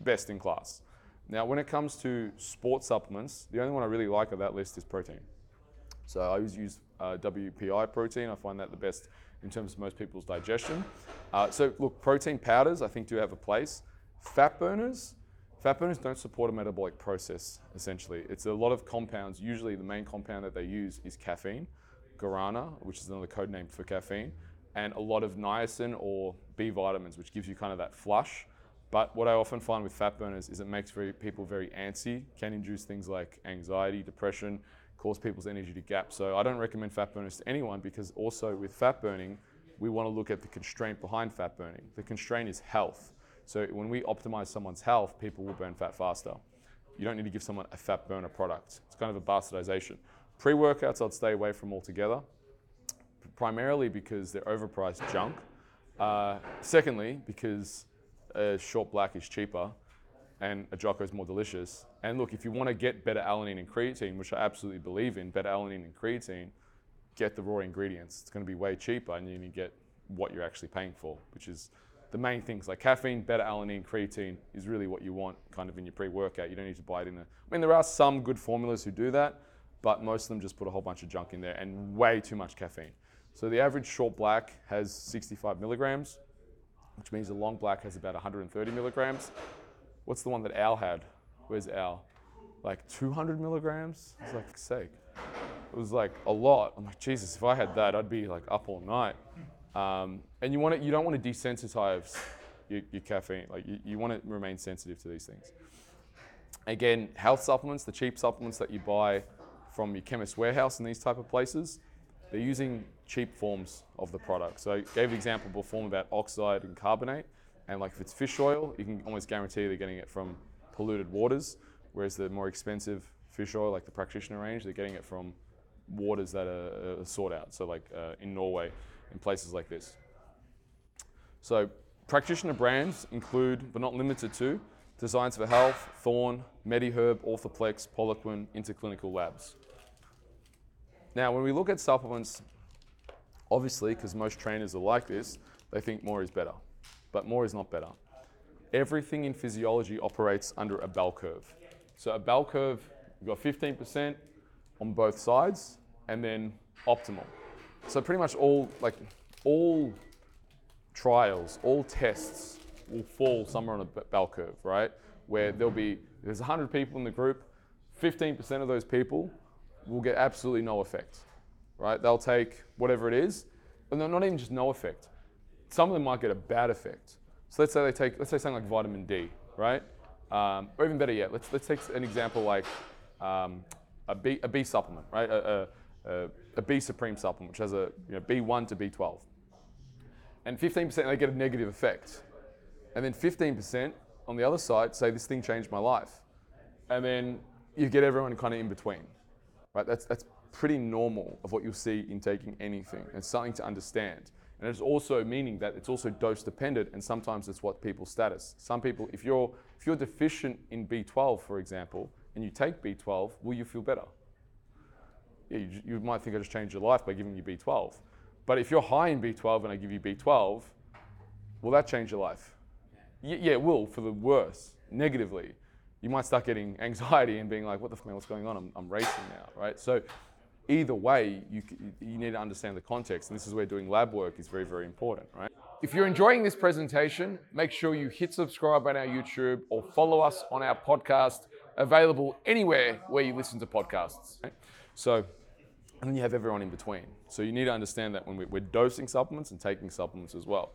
best in class. Now, when it comes to sports supplements, the only one I really like of that list is protein. So I always use uh, WPI protein. I find that the best in terms of most people's digestion. Uh, so look, protein powders I think do have a place. Fat burners, fat burners don't support a metabolic process essentially. It's a lot of compounds. Usually the main compound that they use is caffeine, guarana, which is another code name for caffeine, and a lot of niacin or B vitamins, which gives you kind of that flush. But what I often find with fat burners is it makes very, people very antsy, can induce things like anxiety, depression, cause people's energy to gap. So I don't recommend fat burners to anyone because also with fat burning, we want to look at the constraint behind fat burning. The constraint is health. So when we optimize someone's health, people will burn fat faster. You don't need to give someone a fat burner product. It's kind of a bastardization. Pre-workouts I'd stay away from altogether, primarily because they're overpriced junk. Uh, secondly, because a short black is cheaper and a Jocko is more delicious. And look, if you want to get beta alanine and creatine, which I absolutely believe in, beta alanine and creatine, get the raw ingredients. It's going to be way cheaper and you can get what you're actually paying for, which is the main things like caffeine, beta alanine, creatine is really what you want kind of in your pre-workout. You don't need to buy it in there. I mean, there are some good formulas who do that, but most of them just put a whole bunch of junk in there and way too much caffeine. So the average short black has 65 milligrams, which means the long black has about 130 milligrams. What's the one that Al had? Where's Al? Like 200 milligrams? It's like, sake. It was like a lot. I'm like, Jesus, if I had that, I'd be like up all night. Um, and you want to, you don't want to desensitize your, your caffeine. Like you, you want to remain sensitive to these things. Again, health supplements, the cheap supplements that you buy from your chemist warehouse and these type of places, they're using cheap forms of the product. So I gave the example before about oxide and carbonate. And like if it's fish oil, you can almost guarantee they're getting it from polluted waters. Whereas the more expensive fish oil, like the practitioner range, they're getting it from waters that are, are sought out. So like uh, in Norway, in places like this. So practitioner brands include, but not limited to, Designs for Health, Thorne, MediHerb, Orthoplex, Poliquin, Interclinical Labs. Now, when we look at supplements, obviously, because most trainers are like this, they think more is better. But more is not better. Everything in physiology operates under a bell curve. So a bell curve, you've got 15% on both sides, and then optimal. So pretty much all like all trials, all tests will fall somewhere on a bell curve, right? Where there'll be there's 100 people in the group, 15% of those people will get absolutely no effect, right? They'll take whatever it is, and they're not even just no effect. Some of them might get a bad effect. So let's say they take let's say something like vitamin D, right? Um, or even better yet, let's let's take an example like um, a, B, a B supplement, right? A, a, a B Supreme supplement, which has a you know, B1 to B12. And 15% they get a negative effect. And then 15% on the other side say this thing changed my life. And then you get everyone kind of in between. Right? That's, that's pretty normal of what you'll see in taking anything. It's something to understand. And it's also meaning that it's also dose dependent, and sometimes it's what people's status. Some people, if you're if you're deficient in B12, for example, and you take B12, will you feel better? Yeah, you, you might think I just changed your life by giving you B12. But if you're high in B12 and I give you B12, will that change your life? Y- yeah, it will for the worse, negatively. You might start getting anxiety and being like, what the fuck, man, what's going on? I'm, I'm racing now, right? So either way, you, you need to understand the context. And this is where doing lab work is very, very important, right? If you're enjoying this presentation, make sure you hit subscribe on our YouTube or follow us on our podcast, available anywhere where you listen to podcasts. right? So, and then you have everyone in between. So you need to understand that when we- we're dosing supplements and taking supplements as well.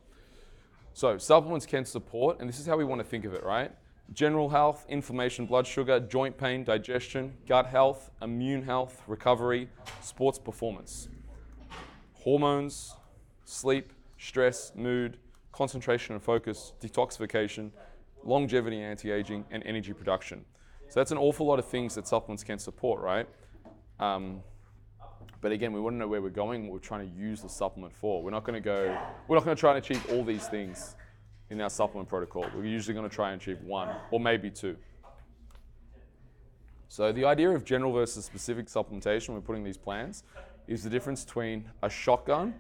So supplements can support, and this is how we want to think of it, right? General health, inflammation, blood sugar, joint pain, digestion, gut health, immune health, recovery, sports performance, hormones, sleep, stress, mood, concentration and focus, detoxification, longevity, anti-aging, and energy production. So that's an awful lot of things that supplements can support, right? Um, but again, we want to know where we're going, what we're trying to use the supplement for. We're not going to go, we're not going to try and achieve all these things in our supplement protocol. We're usually going to try and achieve one or maybe two. So the idea of general versus specific supplementation, when we're putting these plans, is the difference between a shotgun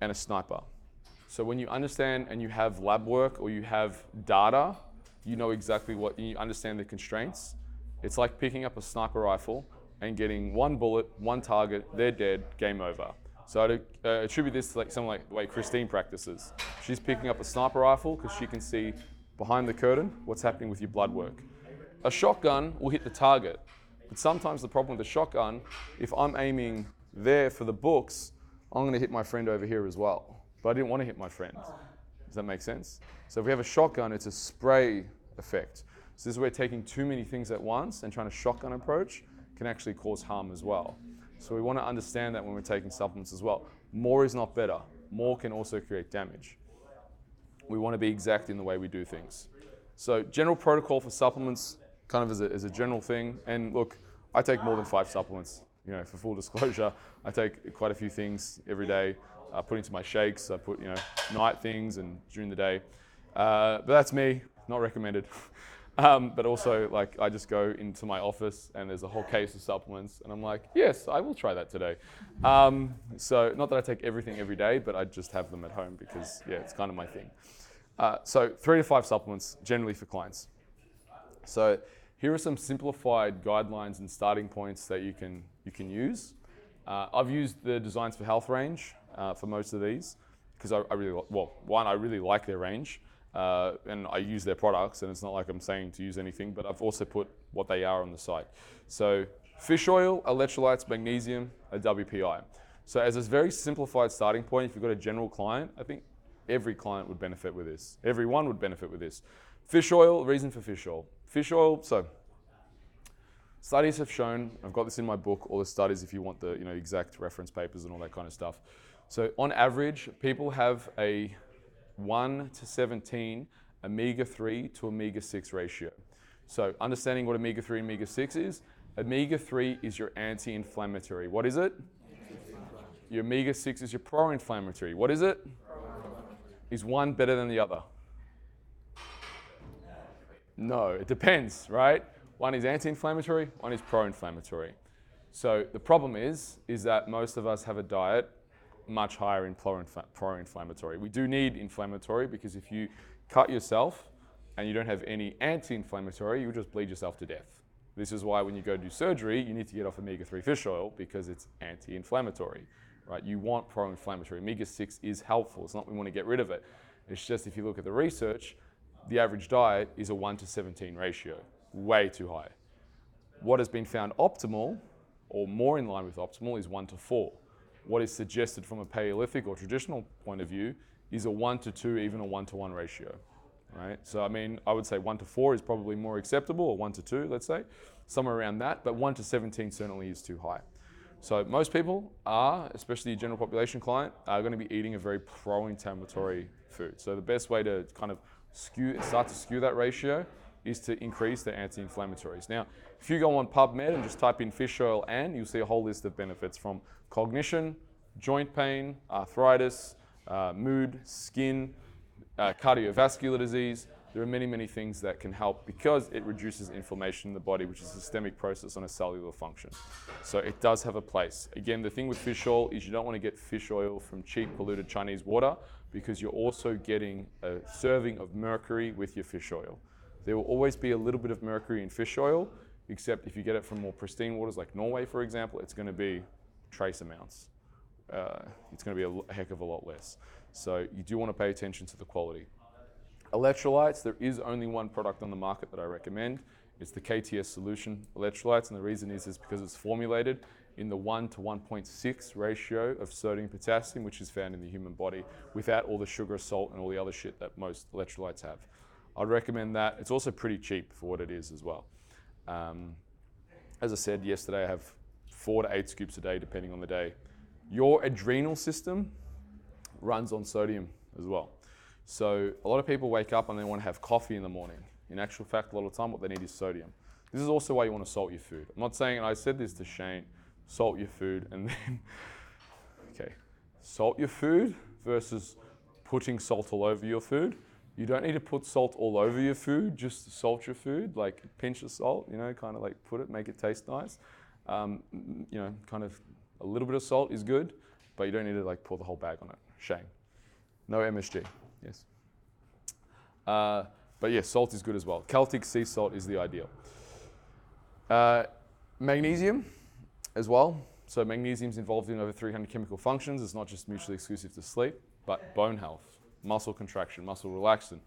and a sniper. So when you understand and you have lab work or you have data, you know exactly what you understand the constraints. It's like picking up a sniper rifle and getting one bullet, one target, they're dead, game over. So I'd uh, attribute this to like someone like the way Christine practices. She's picking up a sniper rifle because she can see behind the curtain what's happening with your blood work. A shotgun will hit the target, but sometimes the problem with the shotgun, if I'm aiming there for the books, I'm going to hit my friend over here as well. But I didn't want to hit my friend. Does that make sense? So if we have a shotgun, it's a spray effect. So this is where taking too many things at once and trying to shotgun approach can actually cause harm as well. So we want to understand that when we're taking supplements as well. More is not better. More can also create damage. We want to be exact in the way we do things. So general protocol for supplements, kind of as a, a general thing. And look, I take more than five supplements. You know, for full disclosure, I take quite a few things every day. I put into my shakes. I put you know night things and during the day. Uh, but that's me. Not recommended. Um, but also, like, I just go into my office and there's a whole case of supplements, and I'm like, yes, I will try that today. Um, so, not that I take everything every day, but I just have them at home because, yeah, it's kind of my thing. Uh, so, three to five supplements generally for clients. So, here are some simplified guidelines and starting points that you can you can use. Uh, I've used the Designs for Health range uh, for most of these because I, I really well one I really like their range uh, and I use their products and it's not like I'm saying to use anything but I've also put what they are on the site. So fish oil, electrolytes, magnesium, a WPI. So as a very simplified starting point, if you've got a general client, I think every client would benefit with this. Everyone would benefit with this. Fish oil, reason for fish oil. Fish oil, so studies have shown, I've got this in my book, all the studies if you want the you know, exact reference papers and all that kind of stuff. So on average, people have a 1 to 17 omega 3 to omega 6 ratio. So understanding what omega 3 and omega 6 is, omega 3 is your anti-inflammatory. What is it? Your omega 6 is your pro-inflammatory. What is it? Is one better than the other? No, it depends, right? One is anti-inflammatory, one is pro-inflammatory. So the problem is, is that most of us have a diet much higher in pro-infla- pro-inflammatory. We do need inflammatory because if you cut yourself and you don't have any anti-inflammatory, you just bleed yourself to death. This is why when you go do surgery, you need to get off omega-3 fish oil because it's anti-inflammatory, right? You want pro-inflammatory. Omega-6 is helpful. It's not we want to get rid of it. It's just if you look at the research, the average diet is a 1 to 17 ratio, way too high. What has been found optimal, or more in line with optimal, is 1 to 4. What is suggested from a Paleolithic or traditional point of view is a 1 to 2, even a 1 to 1 ratio. Right? So, I mean, I would say 1 to 4 is probably more acceptable, or 1 to 2, let's say, somewhere around that, but 1 to 17 certainly is too high. So most people are, especially the general population client, are going to be eating a very pro-inflammatory food. So the best way to kind of skew, start to skew that ratio is to increase the anti-inflammatories. Now, if you go on PubMed and just type in fish oil and, you'll see a whole list of benefits from cognition, joint pain, arthritis, uh, mood, skin, uh, cardiovascular disease. There are many, many things that can help because it reduces inflammation in the body, which is a systemic process on a cellular function. So it does have a place. Again, the thing with fish oil is you don't want to get fish oil from cheap polluted Chinese water because you're also getting a serving of mercury with your fish oil. There will always be a little bit of mercury in fish oil, except if you get it from more pristine waters like Norway, for example, it's going to be trace amounts. Uh, it's going to be a heck of a lot less. So you do want to pay attention to the quality. Electrolytes, there is only one product on the market that I recommend. It's the KTS solution electrolytes, and the reason is, is because it's formulated in the 1 to 1.6 ratio of sodium potassium, which is found in the human body, without all the sugar, salt, and all the other shit that most electrolytes have. I'd recommend that. It's also pretty cheap for what it is as well. Um, as I said yesterday, I have four to eight scoops a day, depending on the day. Your adrenal system runs on sodium as well. So a lot of people wake up and they want to have coffee in the morning. In actual fact, a lot of time, what they need is sodium. This is also why you want to salt your food. I'm not saying, and I said this to Shane, salt your food and then, okay, salt your food versus putting salt all over your food. You don't need to put salt all over your food, just salt your food, like pinch of salt, you know, kind of like put it, make it taste nice. Um, you know, kind of a little bit of salt is good, but you don't need to like pour the whole bag on it. Shane. No MSG. Yes. Uh, but yes, salt is good as well. Celtic sea salt is the ideal. Uh, magnesium as well. So magnesium is involved in over 300 chemical functions. It's not just mutually exclusive to sleep, but bone health, muscle contraction, muscle relaxation,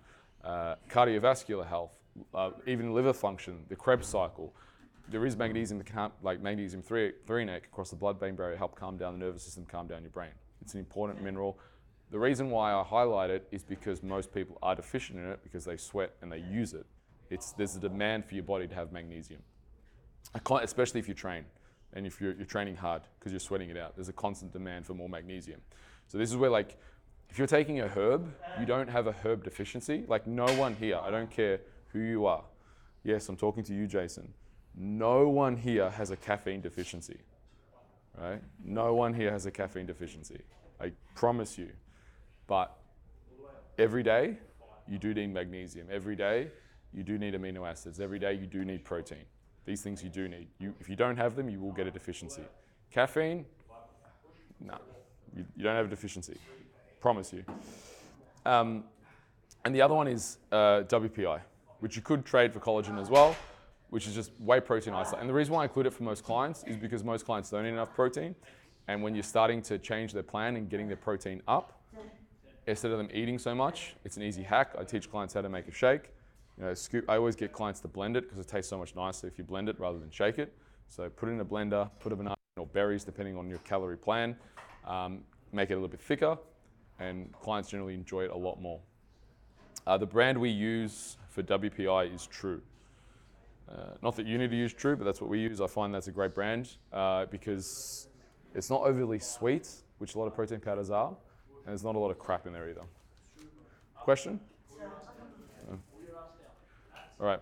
uh, cardiovascular health, uh, even liver function, the Krebs cycle. There is magnesium like magnesium threonate across the blood-brain barrier, help calm down the nervous system, calm down your brain. It's an important mineral. The reason why I highlight it is because most people are deficient in it because they sweat and they use it. It's, there's a demand for your body to have magnesium, especially if you train and if you're, you're training hard because you're sweating it out. There's a constant demand for more magnesium. So this is where like, if you're taking a herb, you don't have a herb deficiency. Like no one here, I don't care who you are. Yes, I'm talking to you, Jason. No one here has a caffeine deficiency, right? No one here has a caffeine deficiency. I promise you. But every day, you do need magnesium. Every day, you do need amino acids. Every day, you do need protein. These things you do need. You, if you don't have them, you will get a deficiency. Caffeine, no, you, you don't have a deficiency. Promise you. Um, and the other one is uh, WPI, which you could trade for collagen as well, which is just whey protein isolate. And the reason why I include it for most clients is because most clients don't eat enough protein. And when you're starting to change their plan and getting their protein up, instead of them eating so much, it's an easy hack. I teach clients how to make a shake. You know, scoop, I always get clients to blend it because it tastes so much nicer if you blend it rather than shake it. So put it in a blender, put a banana or berries depending on your calorie plan, um, make it a little bit thicker, and clients generally enjoy it a lot more. Uh, the brand we use for WPI is True. Uh, not that you need to use True, but that's what we use. I find that's a great brand uh, because it's not overly sweet, which a lot of protein powders are, and there's not a lot of crap in there either. Question? All right.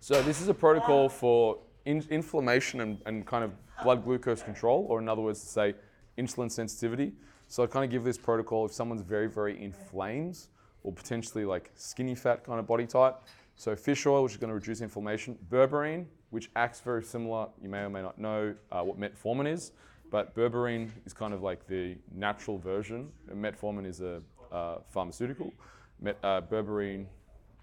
So this is a protocol for in- inflammation and, and kind of blood glucose control, or in other words, to say insulin sensitivity. So I kind of give this protocol if someone's very, very inflamed or potentially like skinny fat kind of body type. So fish oil, which is going to reduce inflammation. Berberine, which acts very similar. You may or may not know uh, what metformin is. But berberine is kind of like the natural version. Metformin is a uh, pharmaceutical. Met, uh, berberine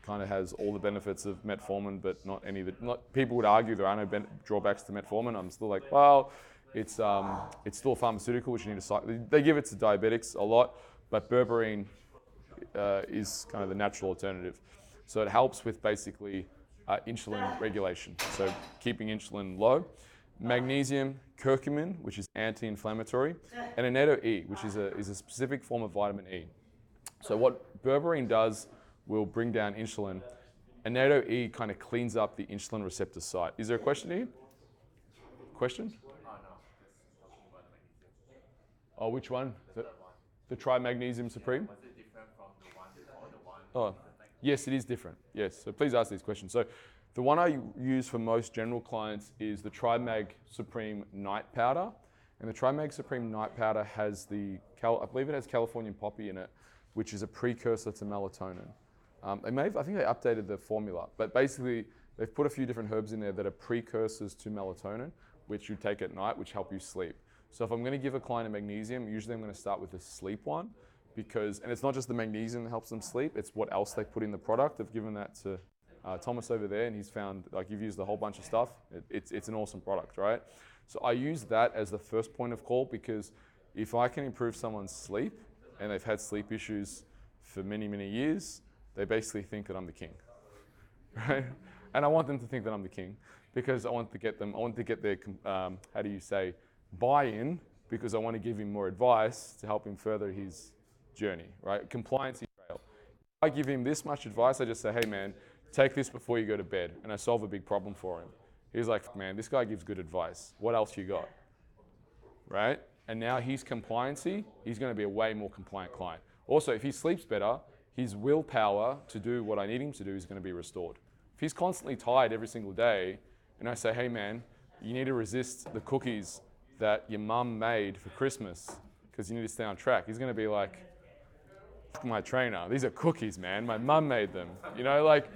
kind of has all the benefits of metformin, but not any of the. Not, people would argue there are no ben- drawbacks to metformin. I'm still like, well, it's um, it's still pharmaceutical, which you need to cycle. They give it to diabetics a lot, but berberine uh, is kind of the natural alternative. So it helps with basically uh, insulin regulation. So keeping insulin low. Magnesium, curcumin, which is anti-inflammatory, and annatto E, which is a, is a specific form of vitamin E. So what berberine does will bring down insulin. Annatto E kind of cleans up the insulin receptor site. Is there a question, Ian? Question? Oh, which one? The, the Trimagnesium Supreme? Was it different from the one the one? Oh, yes, it is different. Yes, so please ask these questions. So, the one I use for most general clients is the Trimag Supreme Night Powder, and the Trimag Supreme Night Powder has the, Cal- I believe it has Californian poppy in it, which is a precursor to melatonin. Um, they may have, I think they updated the formula, but basically they've put a few different herbs in there that are precursors to melatonin, which you take at night, which help you sleep. So if I'm going to give a client a magnesium, usually I'm going to start with the sleep one because, and it's not just the magnesium that helps them sleep, it's what else they put in the product. I've given that to uh, Thomas over there, and he's found like you've used a whole bunch of stuff. It, it's it's an awesome product, right? So I use that as the first point of call because if I can improve someone's sleep and they've had sleep issues for many many years, they basically think that I'm the king, right? And I want them to think that I'm the king because I want to get them. I want to get their um, how do you say buy-in because I want to give him more advice to help him further his journey, right? Compliance trail. I give him this much advice. I just say, hey man, take this before you go to bed, and I solve a big problem for him. He's like, man, this guy gives good advice. What else you got? Right? And now he's compliancy, he's going to be a way more compliant client. Also, if he sleeps better, his willpower to do what I need him to do is going to be restored. If he's constantly tired every single day, and I say, hey man, you need to resist the cookies that your mum made for Christmas because you need to stay on track, he's going to be like, my trainer, these are cookies, man. My mum made them. You know, like,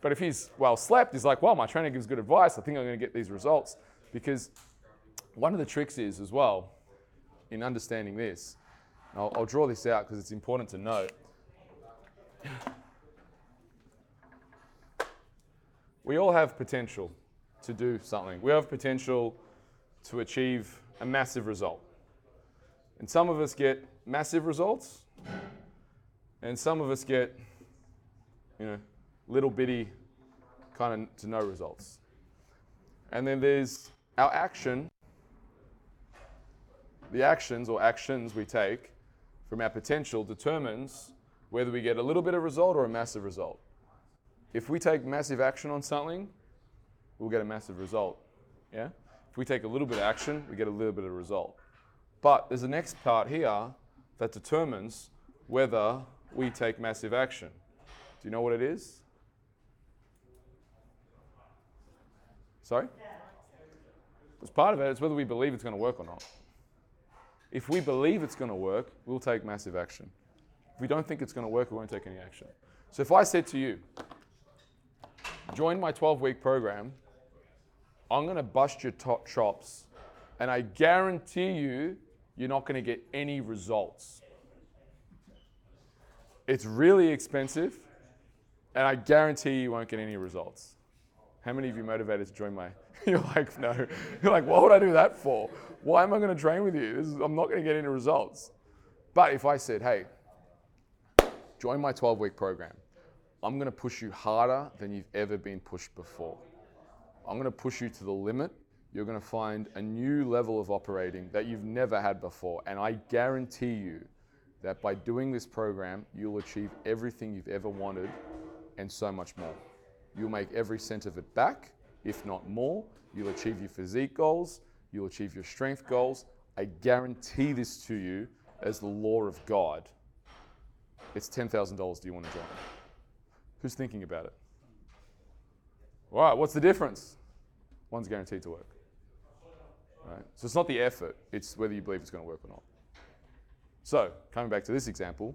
but if he's well slept, he's like, well, my trainer gives good advice. I think I'm going to get these results. Because one of the tricks is, as well, in understanding this, I'll, I'll draw this out because it's important to note. We all have potential to do something. We have potential to achieve a massive result. And some of us get massive results, and some of us get, you know, little bitty kind of to no results. And then there's our action, the actions or actions we take from our potential determines whether we get a little bit of result or a massive result. If we take massive action on something, we'll get a massive result. Yeah? If we take a little bit of action, we get a little bit of result. But there's the next part here that determines whether we take massive action. Do you know what it is? Sorry? It's part of it. It's whether we believe it's going to work or not. If we believe it's going to work, we'll take massive action. If we don't think it's going to work, we won't take any action. So if I said to you, join my 12 week program, I'm going to bust your top chops, and I guarantee you, you're not going to get any results. It's really expensive, and I guarantee you won't get any results. How many of you motivated to join my? You're like, no. You're like, what would I do that for? Why am I going to train with you? Is, I'm not going to get any results. But if I said, hey, join my 12 week program, I'm going to push you harder than you've ever been pushed before. I'm going to push you to the limit. You're going to find a new level of operating that you've never had before. And I guarantee you that by doing this program, you'll achieve everything you've ever wanted and so much more. You'll make every cent of it back, if not more. You'll achieve your physique goals. You'll achieve your strength goals. I guarantee this to you as the law of God. It's $10,000. Do you want to join? Who's thinking about it? All right, what's the difference? One's guaranteed to work. Right? So it's not the effort, it's whether you believe it's going to work or not. So, coming back to this example,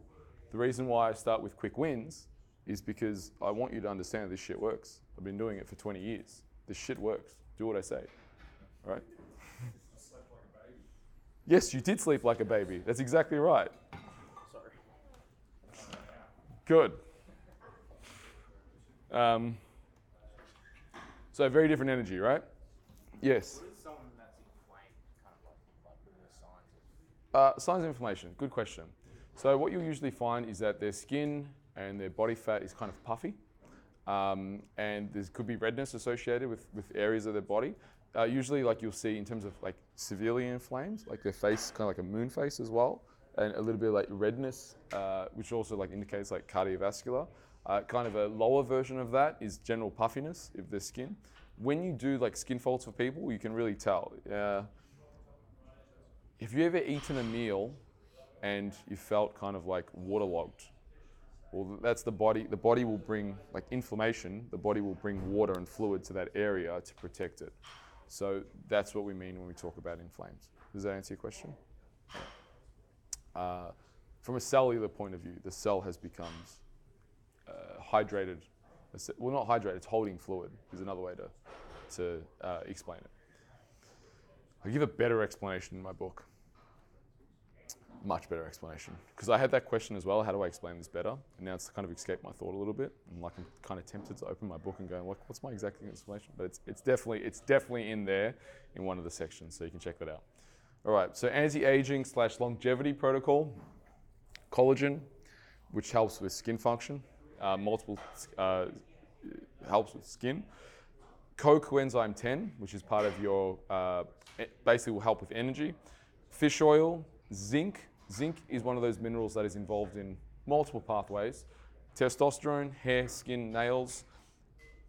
the reason why I start with quick wins is because I want you to understand this shit works. I've been doing it for 20 years. This shit works. Do what I say. All right? yes, you did sleep like a baby. That's exactly right. Sorry. Good. Um, so very different energy, right? Yes. What is someone that's inflamed kind of like, like the signs of Uh, signs of inflammation. Good question. So what you'll usually find is that their skin and their body fat is kind of puffy, um, and there could be redness associated with, with areas of their body. Uh, usually, like you'll see in terms of like severely inflamed, like their face, kind of like a moon face as well, and a little bit of like redness, uh, which also like indicates like cardiovascular. Uh, kind of a lower version of that is general puffiness of the skin. When you do like skin folds for people, you can really tell. Uh, have you ever eaten a meal and you felt kind of like waterlogged? Well, that's the body. The body will bring like inflammation. The body will bring water and fluid to that area to protect it. So that's what we mean when we talk about inflames. Does that answer your question? Uh, from a cellular point of view, the cell has become hydrated. Well, not hydrated. It's holding fluid. Is another way to to uh, explain it. I give a better explanation in my book. Much better explanation. Because I had that question as well. How do I explain this better? And now it's kind of escaped my thought a little bit. And like I'm kind of tempted to open my book and go, what, what's my exact explanation? But it's, it's definitely it's definitely in there in one of the sections, so you can check that out. All right. So anti-aging slash longevity protocol, collagen, which helps with skin function, uh, multiple uh, helps with skin. CoQ-enzyme 10, which is part of your, uh, basically will help with energy. Fish oil, zinc. Zinc is one of those minerals that is involved in multiple pathways. Testosterone, hair, skin, nails.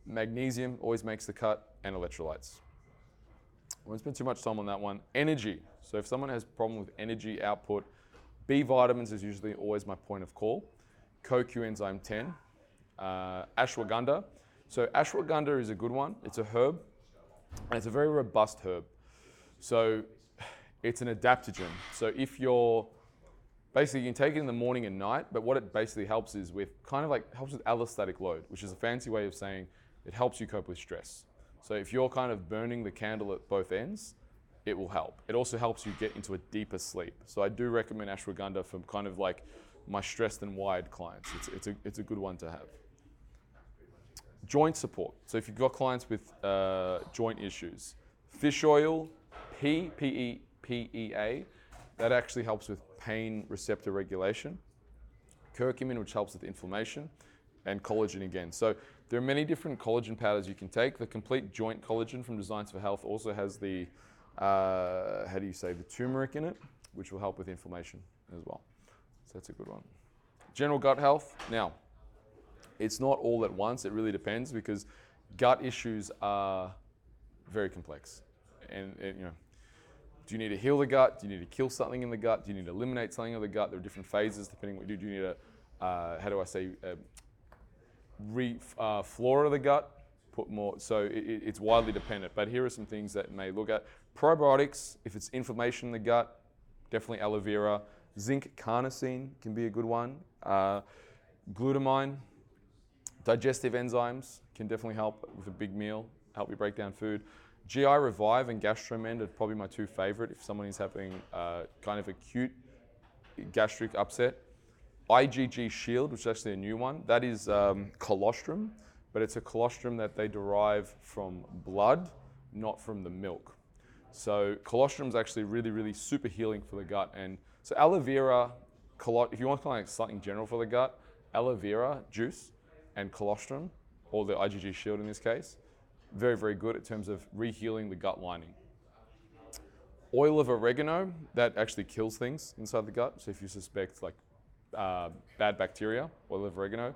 Magnesium always makes the cut, and electrolytes. I won't spend too much time on that one. Energy. So if someone has a problem with energy output, B vitamins is usually always my point of call. CoQ-enzyme 10. Uh, ashwagandha so ashwagandha is a good one. It's a herb, and it's a very robust herb. So it's an adaptogen. So if you're basically you can take it in the morning and night, but what it basically helps is with kind of like helps with allostatic load, which is a fancy way of saying it helps you cope with stress. So if you're kind of burning the candle at both ends, it will help. It also helps you get into a deeper sleep. So I do recommend ashwagandha for kind of like my stressed and wired clients. It's, it's, a, it's a good one to have joint support. So if you've got clients with uh, joint issues, fish oil, P, P-E, P-E-A, that actually helps with pain receptor regulation. Curcumin, which helps with inflammation, and collagen again. So there are many different collagen powders you can take. The complete joint collagen from Designs for Health also has the, uh, how do you say, the turmeric in it, which will help with inflammation as well. So that's a good one. General gut health. Now, it's not all at once. It really depends because gut issues are very complex. And, and, you know, do you need to heal the gut? Do you need to kill something in the gut? Do you need to eliminate something in the gut? There are different phases depending what you do. Do you need to, uh, how do I say, uh, re uh, flora the gut? Put more. So it, it's widely dependent. But here are some things that may look at probiotics. If it's inflammation in the gut, definitely aloe vera. Zinc carnosine can be a good one. Uh, glutamine, Digestive enzymes can definitely help with a big meal, help you break down food. GI Revive and Gastromend are probably my two favorite if someone is having uh, kind of acute gastric upset. IgG Shield, which is actually a new one, that is um, colostrum, but it's a colostrum that they derive from blood, not from the milk. So colostrum is actually really, really super healing for the gut. And so aloe vera, if you want like something general for the gut, aloe vera juice and colostrum, or the IgG shield in this case, very, very good in terms of rehealing the gut lining. Oil of oregano, that actually kills things inside the gut. So if you suspect like uh, bad bacteria, oil of oregano.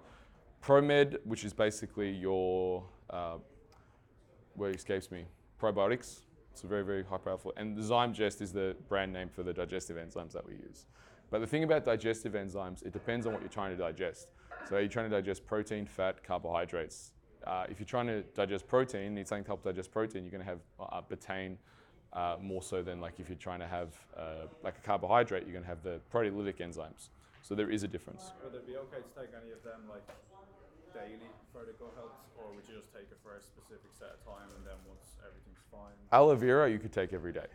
ProMed, which is basically your, uh, where escapes me, probiotics. It's very, very high powerful. And the Zymegest is the brand name for the digestive enzymes that we use. But the thing about digestive enzymes, it depends on what you're trying to digest. So are you're trying to digest protein, fat, carbohydrates. Uh, if you're trying to digest protein, need something to help digest protein, you're going to have uh, betaine uh, more so than like if you're trying to have uh, like a carbohydrate, you're going to have the proteolytic enzymes. So there is a difference. Would it be okay to take any of them like daily gut health, or would you just take it for a specific set of time and then once everything's fine? Aloe vera you could take every day.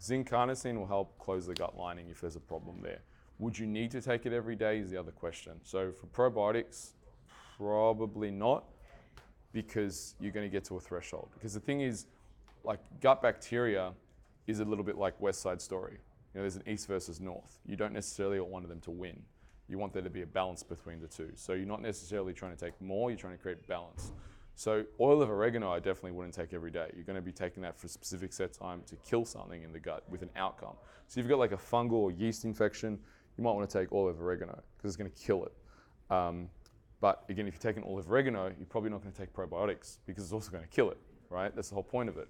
Zinc carnosine will help close the gut lining if there's a problem there. Would you need to take it every day is the other question. So for probiotics, probably not because you're going to get to a threshold. Because the thing is, like gut bacteria is a little bit like West Side Story. You know, there's an east versus north. You don't necessarily want one of them to win. You want there to be a balance between the two. So you're not necessarily trying to take more, you're trying to create balance. So oil of oregano, I definitely wouldn't take every day. You're going to be taking that for a specific set time to kill something in the gut with an outcome. So if you've got like a fungal or yeast infection, you might want to take oil of oregano because it's going to kill it. Um, but again, if you're taking oil of oregano, you're probably not going to take probiotics because it's also going to kill it, right? That's the whole point of it.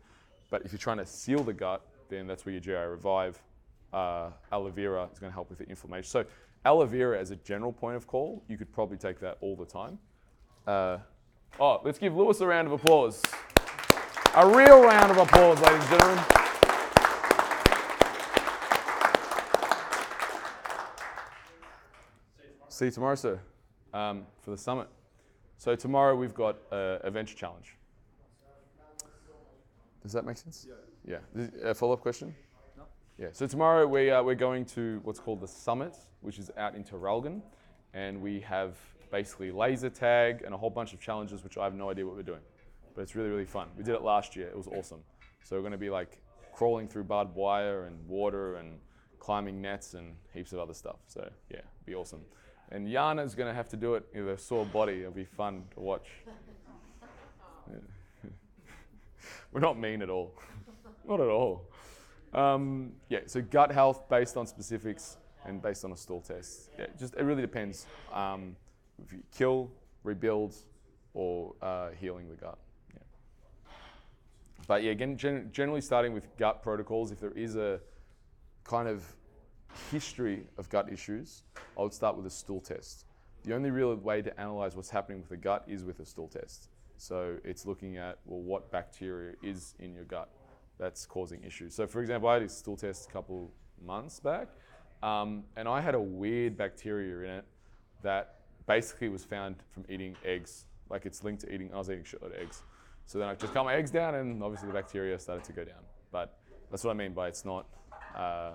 But if you're trying to seal the gut, then that's where your GI Revive uh, aloe vera is going to help with the inflammation. So aloe vera as a general point of call, you could probably take that all the time. Uh, oh, let's give Lewis a round of applause. A real round of applause, ladies and gentlemen. See you tomorrow, sir, um, for the summit. So tomorrow we've got uh, a venture challenge. Does that make sense? Yeah. Yeah. A follow-up question? No. Yeah. So tomorrow we uh, we're going to what's called the summit, which is out in Traralgon, and we have basically laser tag and a whole bunch of challenges, which I have no idea what we're doing, but it's really really fun. We did it last year. It was awesome. So we're going to be like crawling through barbed wire and water and climbing nets and heaps of other stuff. So yeah, be awesome. And Yana's going to have to do it with a sore body. It'll be fun to watch. Yeah. We're not mean at all. not at all. Um, yeah, so gut health based on specifics and based on a stool test. Yeah, just it really depends. Um, kill, rebuild, or uh, healing the gut. Yeah. But yeah, again, gen- generally starting with gut protocols. If there is a kind of history of gut issues, I would start with a stool test. The only real way to analyze what's happening with the gut is with a stool test. So it's looking at well, what bacteria is in your gut that's causing issues. So, for example, I had a stool test a couple months back, um, and I had a weird bacteria in it that basically was found from eating eggs. Like it's linked to eating. I was eating shitload of eggs. So then I just cut my eggs down, and obviously the bacteria started to go down. But that's what I mean by it's not. Uh,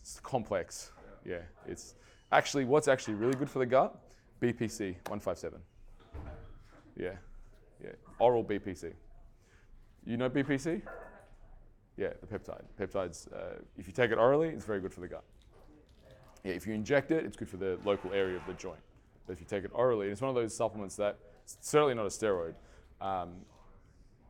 it's complex. Yeah, it's actually what's actually really good for the gut. BPC 157. Yeah, yeah. Oral BPC. You know BPC? Yeah, the peptide. Peptides. Uh, if you take it orally, it's very good for the gut. Yeah, if you inject it, it's good for the local area of the joint. If you take it orally, it's one of those supplements that certainly not a steroid. Um,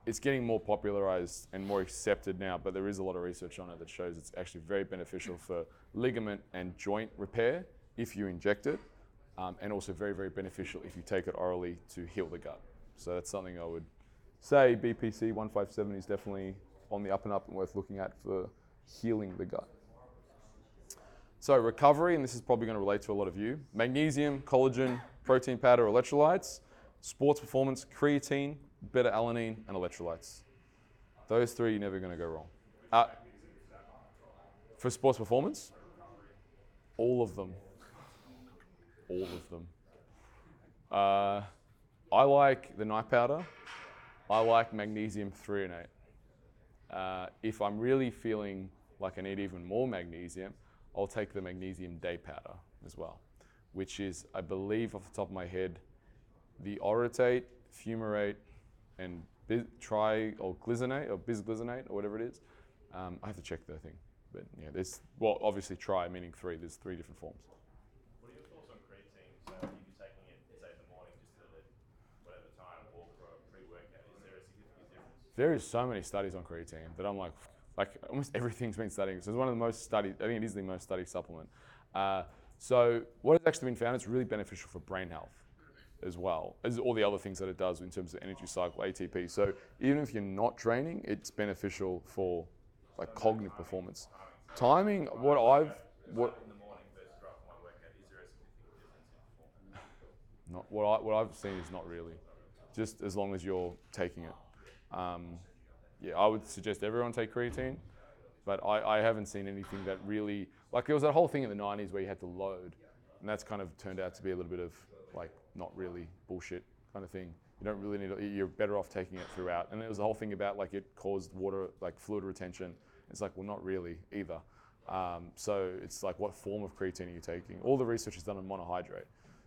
it's getting more popularized and more accepted now, but there is a lot of research on it that shows it's actually very beneficial for ligament and joint repair if you inject it, um, and also very, very beneficial if you take it orally to heal the gut. So that's something I would say BPC 157 is definitely on the up and up and worth looking at for healing the gut. So recovery, and this is probably going to relate to a lot of you: magnesium, collagen, protein powder, electrolytes, sports performance, creatine, beta alanine, and electrolytes. Those three, you're never going to go wrong. Uh, for sports performance, all of them. All of them. Uh, I like the night powder. I like magnesium threonate. Uh, if I'm really feeling like I need even more magnesium, I'll take the magnesium day powder as well, which is, I believe, off the top of my head, the orotate, fumarate, and bis- tri or glycinate or bisglycinate or whatever it is. Um, I have to check the thing, but yeah, there's well, obviously tri meaning three. There's three different forms. What are your thoughts on creatine? So if you're taking it, say in the morning, just at whatever time, or for a pre-workout, is there a significant difference? There is so many studies on creatine that I'm like, like almost everything's been studied. So it's one of the most studied. I think it is the most studied supplement. Uh, so what has actually been found? It's really beneficial for brain health as well as all the other things that it does in terms of energy cycle, ATP. So even if you're not training, it's beneficial for like cognitive performance. Timing, what I've what not what I what I've seen is not really. Just as long as you're taking it. Um, yeah, I would suggest everyone take creatine, but I, I haven't seen anything that really like there was that whole thing in the '90s where you had to load, and that's kind of turned out to be a little bit of like not really bullshit kind of thing. You don't really need. You're better off taking it throughout. And there was the whole thing about like it caused water like fluid retention. It's like well, not really either. Um, so it's like what form of creatine are you taking? All the research is done on monohydrate.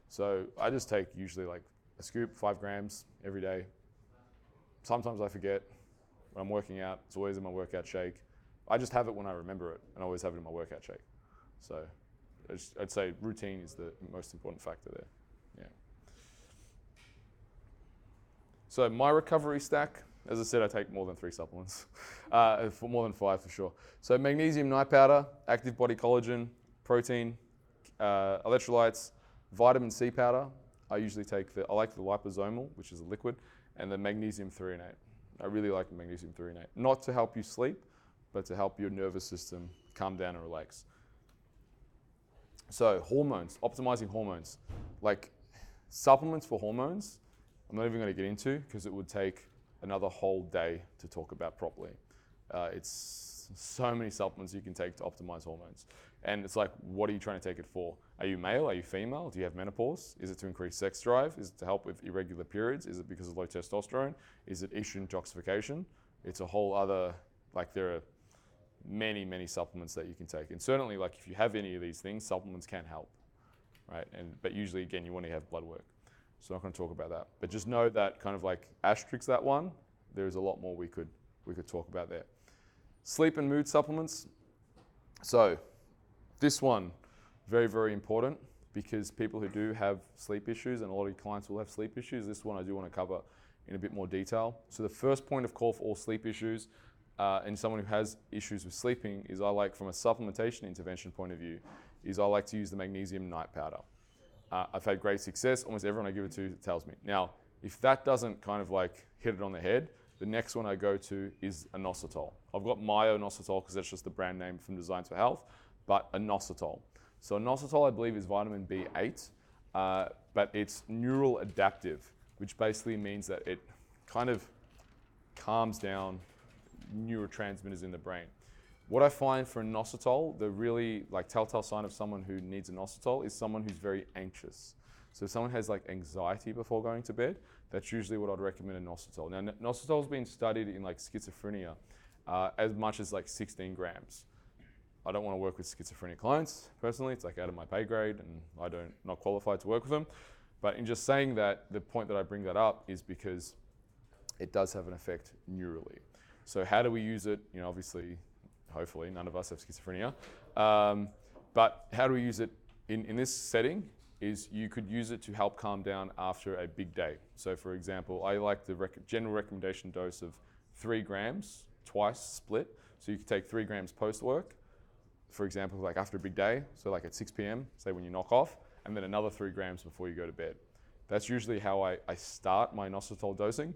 So I just take usually like a scoop, five grams every day. Sometimes I forget when I'm working out. It's always in my workout shake. I just have it when I remember it, and I always have it in my workout shake. So I'd say routine is the most important factor there. Yeah. So my recovery stack, as I said, I take more than three supplements, uh, for more than five for sure. So magnesium night powder, active body collagen, protein, uh, electrolytes, vitamin C powder. I usually take the I like the liposomal, which is a liquid, and the magnesium threonate. I really like magnesium threonate. Not to help you sleep, but to help your nervous system calm down and relax. So, hormones, optimizing hormones. Like supplements for hormones, I'm not even going to get into because it would take another whole day to talk about properly. Uh, it's so many supplements you can take to optimize hormones. And it's like, what are you trying to take it for? Are you male? Are you female? Do you have menopause? Is it to increase sex drive? Is it to help with irregular periods? Is it because of low testosterone? Is it estrogen intoxication? It's a whole other, like, there are many, many supplements that you can take. And certainly, like, if you have any of these things, supplements can help, right? And But usually, again, you want to have blood work. So I'm not going to talk about that. But just know that kind of like asterisk that one, there's a lot more we could, we could talk about there. Sleep and mood supplements. So this one, very, very important because people who do have sleep issues, and a lot of clients will have sleep issues, this one I do want to cover in a bit more detail. So the first point of call for all sleep issues uh, and someone who has issues with sleeping is I like, from a supplementation intervention point of view, is I like to use the magnesium night powder. Uh, I've had great success. Almost everyone I give it to tells me. Now, if that doesn't kind of like hit it on the head, the next one I go to is inositol. I've got myo-inositol because that's just the brand name from Designs for Health, but inositol. So inositol, I believe, is vitamin B8, uh, but it's neural adaptive, which basically means that it kind of calms down neurotransmitters in the brain. What I find for inositol, the really like telltale sign of someone who needs inositol is someone who's very anxious. So if someone has like anxiety before going to bed, that's usually what I'd recommend inositol. Now, inositol's been studied in like schizophrenia uh, as much as like 16 grams. I don't want to work with schizophrenic clients personally. It's like out of my pay grade, and I don't not qualified to work with them. But in just saying that, the point that I bring that up is because it does have an effect neurally. So how do we use it? You know, obviously, hopefully, none of us have schizophrenia. Um, but how do we use it in, in this setting? Is you could use it to help calm down after a big day. So, for example, I like the rec- general recommendation dose of three grams twice split. So you could take three grams post work, for example, like after a big day, so like at 6 p.m., say when you knock off, and then another three grams before you go to bed. That's usually how I, I start my inositol dosing.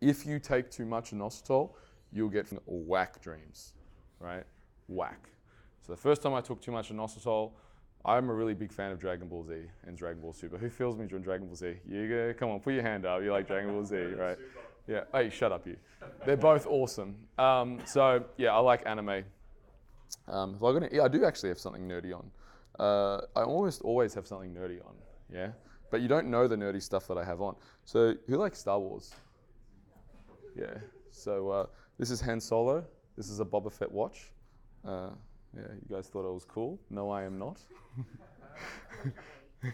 If you take too much inositol, you'll get whack dreams, right? Whack. So the first time I took too much inositol, I'm a really big fan of Dragon Ball Z and Dragon Ball Super. Who feels me during Dragon Ball Z? You go, come on, put your hand up. You like Dragon Ball Z, right? Yeah. Hey, shut up, you. They're both awesome. Um, so yeah, I like anime. Um, I yeah, I do actually have something nerdy on. Uh, I almost always have something nerdy on. Yeah, but you don't know the nerdy stuff that I have on. So who likes Star Wars? Yeah. So uh, this is Han Solo. This is a Boba Fett watch. Uh, yeah, you guys thought I was cool. No, I am not.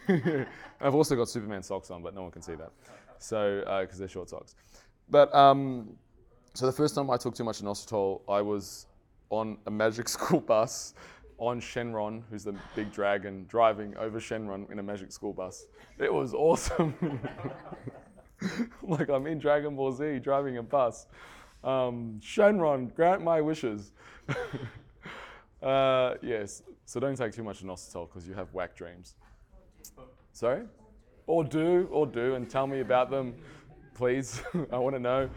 I've also got Superman socks on, but no one can see that. So, because uh, they're short socks. But um, so the first time I took too much inositol, I was on a magic school bus on Shenron, who's the big dragon, driving over Shenron in a magic school bus. It was awesome. like I'm in Dragon Ball Z driving a bus. Um, Shenron, grant my wishes. uh, yes, so don't take too much inositol because you have whack dreams. Sorry? Or do, or do, and tell me about them, please. I want to know.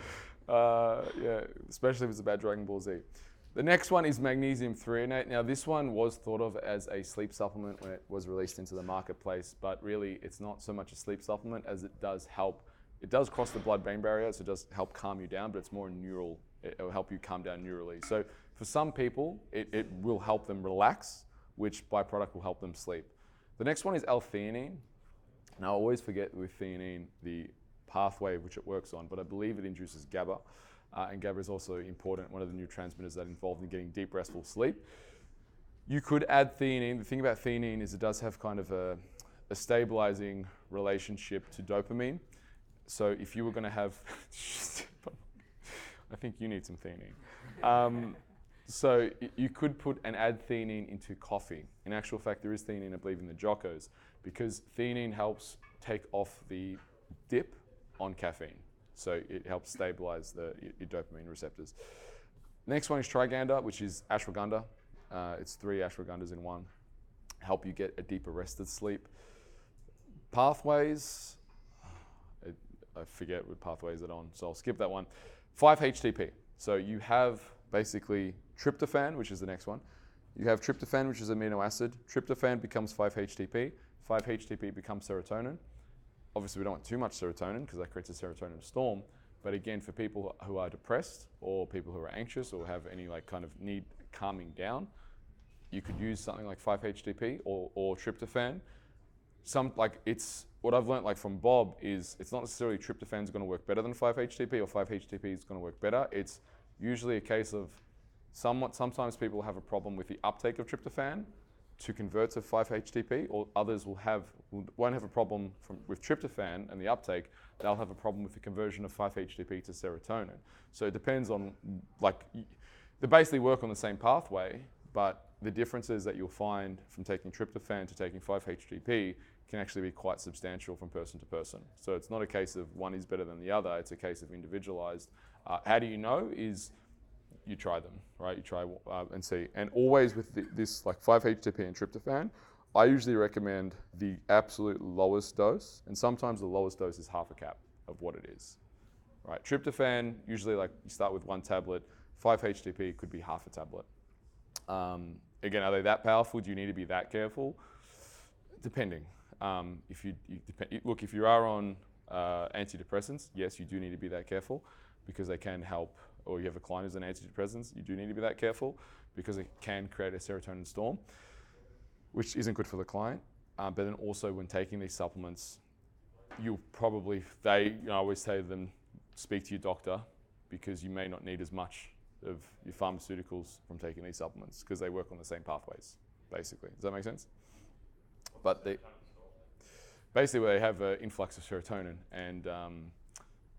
Uh, yeah, especially if it's about Dragon Ball Z. The next one is magnesium threonate. Now, this one was thought of as a sleep supplement when it was released into the marketplace, but really it's not so much a sleep supplement as it does help. It does cross the blood-brain barrier, so it does help calm you down, but it's more neural. It will help you calm down neurally. So for some people, it, it will help them relax, which byproduct will help them sleep. The next one is L-theanine. Now, I always forget with theanine the pathway which it works on, but I believe it induces GABA. Uh, and GABA is also important, one of the neurotransmitters that involved in getting deep restful sleep. You could add theanine. The thing about theanine is it does have kind of a, a stabilizing relationship to dopamine. So if you were going to have, I think you need some theanine. Um, so you could put and add theanine into coffee. In actual fact, there is theanine, I believe, in the Jocos because theanine helps take off the dip on caffeine. So it helps stabilize the, your dopamine receptors. Next one is Triganda, which is ashwagandha. Uh, it's three ashwagandhas in one. Help you get a deeper rested sleep. Pathways, I forget what pathways it on, so I'll skip that one. 5-HTP. So you have basically tryptophan, which is the next one. You have tryptophan, which is amino acid. Tryptophan becomes 5-HTP. 5-HTP becomes serotonin. Obviously, we don't want too much serotonin because that creates a serotonin storm. But again, for people who are depressed or people who are anxious or have any like kind of need calming down, you could use something like 5-HTP or, or tryptophan. Some like it's what I've learned like from Bob is it's not necessarily tryptophan is going to work better than 5-HTP or 5-HTP is going to work better. It's usually a case of somewhat sometimes people have a problem with the uptake of tryptophan to convert to 5-HTP, or others will have won't have a problem from, with tryptophan and the uptake. They'll have a problem with the conversion of 5-HTP to serotonin. So it depends on like they basically work on the same pathway, but the differences that you'll find from taking tryptophan to taking 5-HTP can actually be quite substantial from person to person. So it's not a case of one is better than the other. It's a case of individualized. Uh, how do you know? Is you try them, right? You try uh, and see. And always with the, this like 5-HTP and tryptophan, I usually recommend the absolute lowest dose, and sometimes the lowest dose is half a cap of what it is, right? Tryptophan usually like you start with one tablet. 5-HTP could be half a tablet. Um, again, are they that powerful? Do you need to be that careful? Depending. Um, if you, you look, if you are on uh, antidepressants, yes, you do need to be that careful because they can help. Or you have a client who's on antidepressants, you do need to be that careful because it can create a serotonin storm, which isn't good for the client. Uh, but then also when taking these supplements, you'll probably they you know, I always say to them, speak to your doctor because you may not need as much of your pharmaceuticals from taking these supplements because they work on the same pathways, basically. Does that make sense? But they basically they have an influx of serotonin, and um,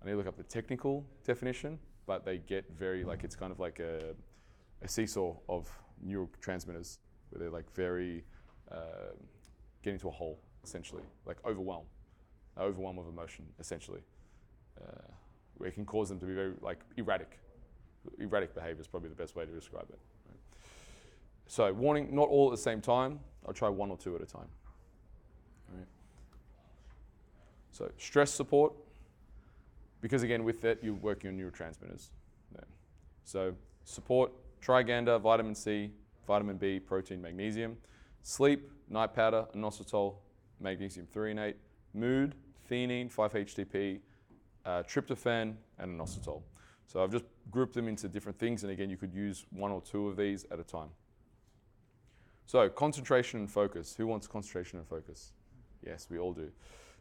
I need to look up the technical definition, but they get very like it's kind of like a, a seesaw of neurotransmitters where they're like very uh, get into a hole essentially, like overwhelm, overwhelm of emotion essentially. Uh, where it can cause them to be very like erratic. Erratic behavior is probably the best way to describe it. right? So warning, not all at the same time. I'll try one or two at a time. Right. So stress support, because again with that you're working on neurotransmitters. there. So support, triganda, vitamin C, vitamin B, protein, magnesium. Sleep, night powder, inositol, magnesium threonate. Mood, theanine, 5-HTP, uh, tryptophan, and inositol. So I've just grouped them into different things, and again, you could use one or two of these at a time. So concentration and focus. Who wants concentration and focus? Yes, we all do.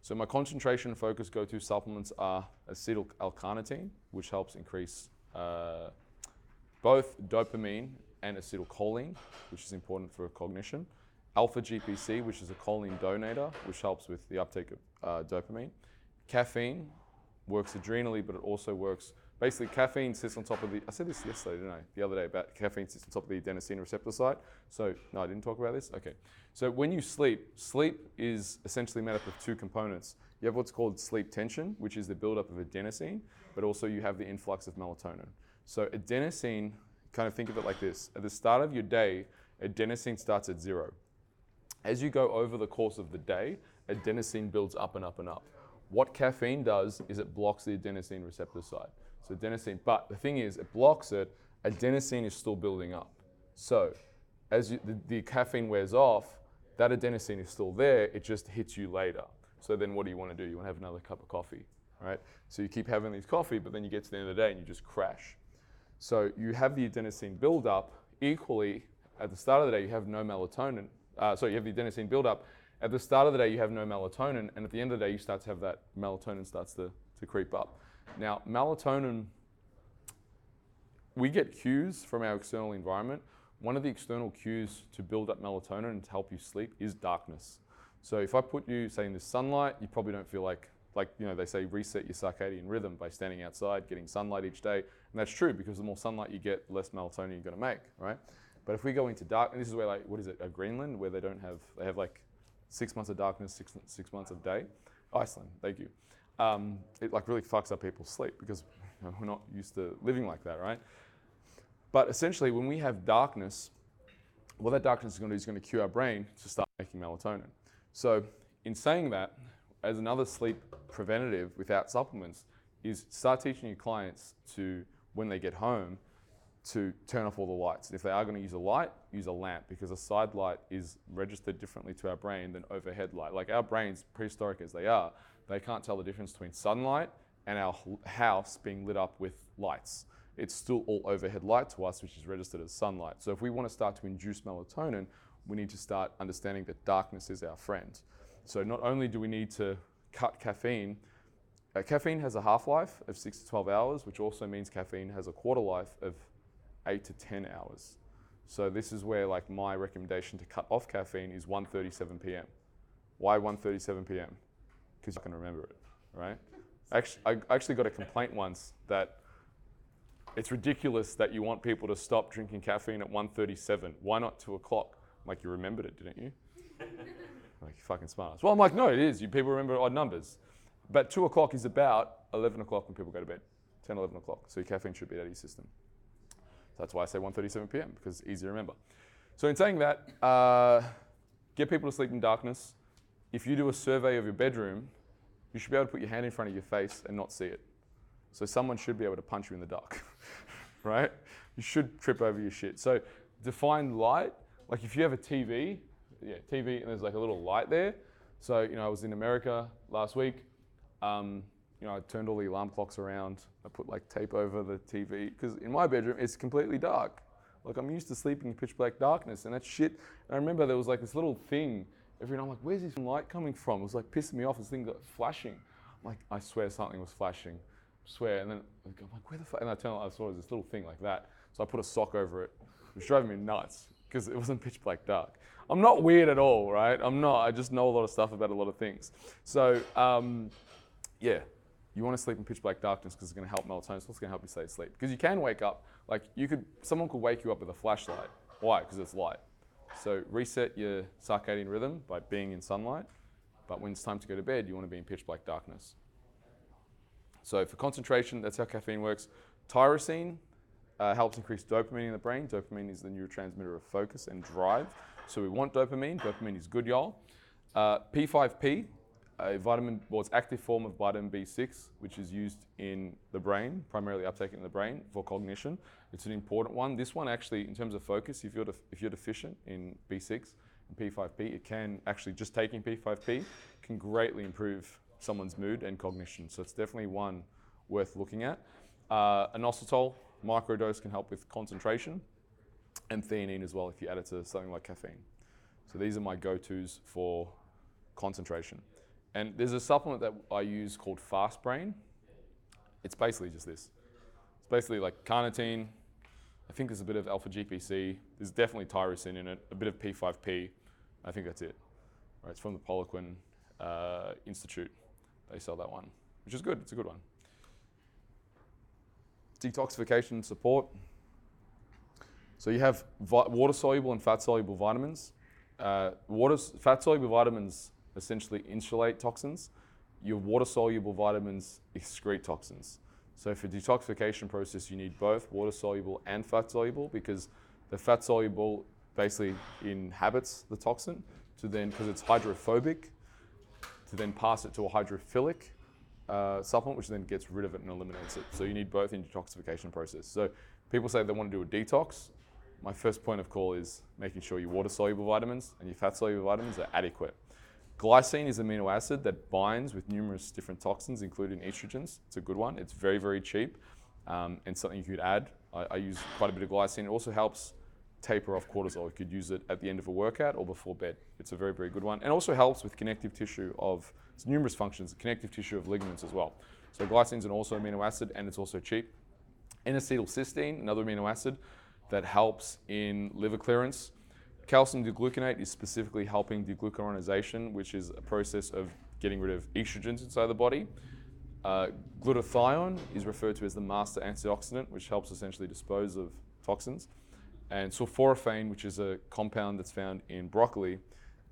So my concentration and focus go-to supplements are acetyl L-carnitine, which helps increase uh, both dopamine and acetylcholine, which is important for cognition. Alpha GPC, which is a choline donator, which helps with the uptake of uh, dopamine. Caffeine works adrenally, but it also works. Basically, caffeine sits on top of the. I said this yesterday, didn't I? The other day about caffeine sits on top of the adenosine receptor site. So no, I didn't talk about this. Okay. So when you sleep, sleep is essentially made up of two components. You have what's called sleep tension, which is the buildup of adenosine, but also you have the influx of melatonin. So adenosine, kind of think of it like this: at the start of your day, adenosine starts at zero. As you go over the course of the day, adenosine builds up and up and up. What caffeine does is it blocks the adenosine receptor site. So adenosine, but the thing is, it blocks it. Adenosine is still building up. So as you, the, the caffeine wears off, that adenosine is still there. It just hits you later. So then, what do you want to do? You want to have another cup of coffee, right? So you keep having these coffee, but then you get to the end of the day and you just crash. So you have the adenosine buildup. Equally, at the start of the day, you have no melatonin. Uh, so you have the adenosine buildup. At the start of the day, you have no melatonin, and at the end of the day, you start to have that melatonin starts to, to creep up. Now, melatonin, we get cues from our external environment. One of the external cues to build up melatonin and to help you sleep is darkness. So if I put you, say, in the sunlight, you probably don't feel like, like you know, they say reset your circadian rhythm by standing outside, getting sunlight each day, and that's true because the more sunlight you get, the less melatonin you're going to make, right? But if we go into dark, and this is where like, what is it, uh, Greenland, where they don't have, they have like six months of darkness, six, six months of day. Iceland, thank you. Um, it like really fucks up people's sleep because you know, we're not used to living like that, right? But essentially, when we have darkness, what that darkness is going to do is going to cue our brain to start making melatonin. So, in saying that, as another sleep preventative without supplements, is start teaching your clients to, when they get home, to turn off all the lights. If they are going to use a light, use a lamp because a side light is registered differently to our brain than overhead light. Like our brains, prehistoric as they are, they can't tell the difference between sunlight and our house being lit up with lights. It's still all overhead light to us, which is registered as sunlight. So if we want to start to induce melatonin, we need to start understanding that darkness is our friend. So not only do we need to cut caffeine, uh, caffeine has a half life of 6 to 12 hours, which also means caffeine has a quarter life of 8 to 10 hours. So this is where like my recommendation to cut off caffeine is 1:37 p.m. Why 1:37 p.m.? Because you can remember it, right? Actually, I actually got a complaint once that it's ridiculous that you want people to stop drinking caffeine at 1:37. Why not 2 o'clock? I'm like you remembered it, didn't you? like you fucking smart. Well, I'm like, no, it is. You people remember odd numbers. But 2 o'clock is about 11 o'clock when people go to bed. 10, 11 o'clock. So your caffeine should be out of your system. So that's why I say 1:37 p.m. because it's easy to remember. So in saying that, uh, get people to sleep in darkness. If you do a survey of your bedroom, you should be able to put your hand in front of your face and not see it. So someone should be able to punch you in the dark, right? You should trip over your shit. So define light. Like if you have a TV, yeah, TV, and there's like a little light there. So you know, I was in America last week. Um, you know, I turned all the alarm clocks around. I put like tape over the TV because in my bedroom it's completely dark. Like I'm used to sleeping in pitch black darkness, and that shit. And I remember there was like this little thing. Every night I'm like, where's this light coming from? It was like pissing me off. This thing got flashing. I'm like, I swear something was flashing. I swear. And then I'm like, where the fuck? And I turned, I saw this little thing like that. So I put a sock over it. It was driving me nuts because it wasn't pitch black dark. I'm not weird at all, right? I'm not. I just know a lot of stuff about a lot of things. So um, yeah, you want to sleep in pitch black darkness because it's going to help melatonin. It's also going to help you stay asleep. Because you can wake up, like you could, someone could wake you up with a flashlight. Why? Because it's light. So reset your circadian rhythm by being in sunlight. But when it's time to go to bed, you want to be in pitch black darkness. So for concentration, that's how caffeine works. Tyrosine uh, helps increase dopamine in the brain. Dopamine is the neurotransmitter of focus and drive. So we want dopamine. Dopamine is good, y'all. Uh, P5P, a vitamin, well, it's active form of vitamin B6, which is used in the brain, primarily uptaken in the brain for cognition. It's an important one. This one actually, in terms of focus, if you're def- if you're deficient in B6 and P5P, it can actually just taking P5P can greatly improve someone's mood and cognition. So it's definitely one worth looking at. Uh, inositol microdose can help with concentration, and theanine as well if you add it to something like caffeine. So these are my go-tos for concentration. And there's a supplement that I use called Fast Brain. It's basically just this. It's basically like carnitine. I think there's a bit of alpha GPC. There's definitely tyrosine in it, a bit of P5P. I think that's it. Right, it's from the Poliquin uh, Institute. They sell that one, which is good. It's a good one. Detoxification support. So you have vi- water soluble and fat soluble vitamins. Uh, water, fat soluble vitamins essentially insulate toxins. Your water soluble vitamins excrete toxins. So for detoxification process, you need both water soluble and fat soluble because the fat soluble basically inhabits the toxin to then, because it's hydrophobic, to then pass it to a hydrophilic uh, supplement, which then gets rid of it and eliminates it. So you need both in detoxification process. So people say they want to do a detox. My first point of call is making sure your water soluble vitamins and your fat soluble vitamins are adequate. Glycine is an amino acid that binds with numerous different toxins, including estrogens. It's a good one. It's very, very cheap um, and something you could add. I, I use quite a bit of glycine. It also helps taper off cortisol. You could use it at the end of a workout or before bed. It's a very, very good one. And also helps with connective tissue of numerous functions, connective tissue of ligaments as well. So glycine is an also amino acid and it's also cheap. N-acetylcysteine, another amino acid that helps in liver clearance. Calcium D-glucarate is specifically helping deglucuronization, which is a process of getting rid of estrogens inside the body. Uh, glutathione is referred to as the master antioxidant, which helps essentially dispose of toxins. And sulforaphane, which is a compound that's found in broccoli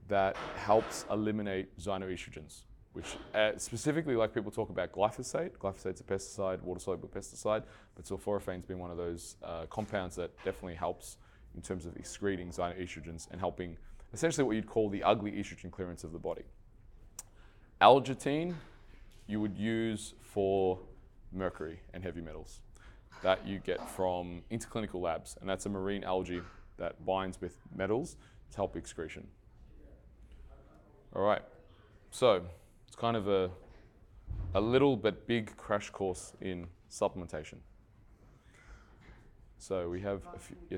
that helps eliminate xenoestrogens, which uh, specifically, like people talk about glyphosate. Glyphosate's a pesticide, water-soluble pesticide, but sulforaphane's been one of those uh, compounds that definitely helps in terms of excreting xenoestrogens and helping essentially what you'd call the ugly estrogen clearance of the body. Algitine you would use for mercury and heavy metals. that you get from interclinical labs, and that's a marine algae that binds with metals to help excretion. All right, so it's kind of a, a little but big crash course in supplementation. So we have a few. Yeah.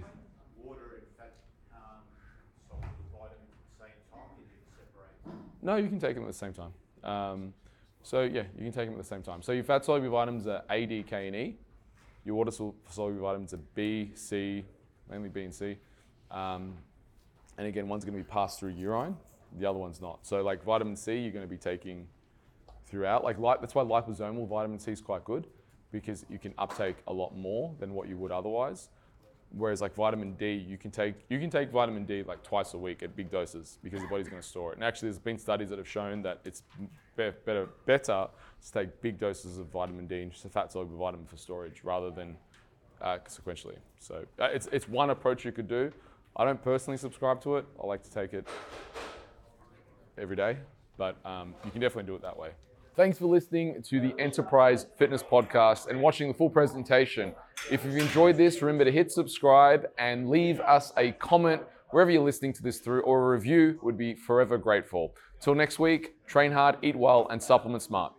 water and fat um, soluble vitamins at the same time, you need to separate. No, you can take them at the same time. Um, so yeah, you can take them at the same time. So your fat soluble vitamins are A, D, K, and E. Your water sol- soluble vitamins are B, C, mainly B and C. Um, and again, one's going to be passed through urine, the other one's not. So like vitamin C, you're going to be taking throughout. Like that's why liposomal vitamin C is quite good because you can uptake a lot more than what you would otherwise. Whereas like vitamin D, you can take you can take vitamin D like twice a week at big doses because the body's going to store it. And actually, there's been studies that have shown that it's be- better better to take big doses of vitamin D and just a fat soluble vitamin for storage rather than uh, sequentially. So uh, it's it's one approach you could do. I don't personally subscribe to it. I like to take it every day, but um, you can definitely do it that way. Thanks for listening to the Enterprise Fitness Podcast and watching the full presentation. If you've enjoyed this, remember to hit subscribe and leave us a comment wherever you're listening to this through, or a review would be forever grateful. Till next week, train hard, eat well, and supplement smart.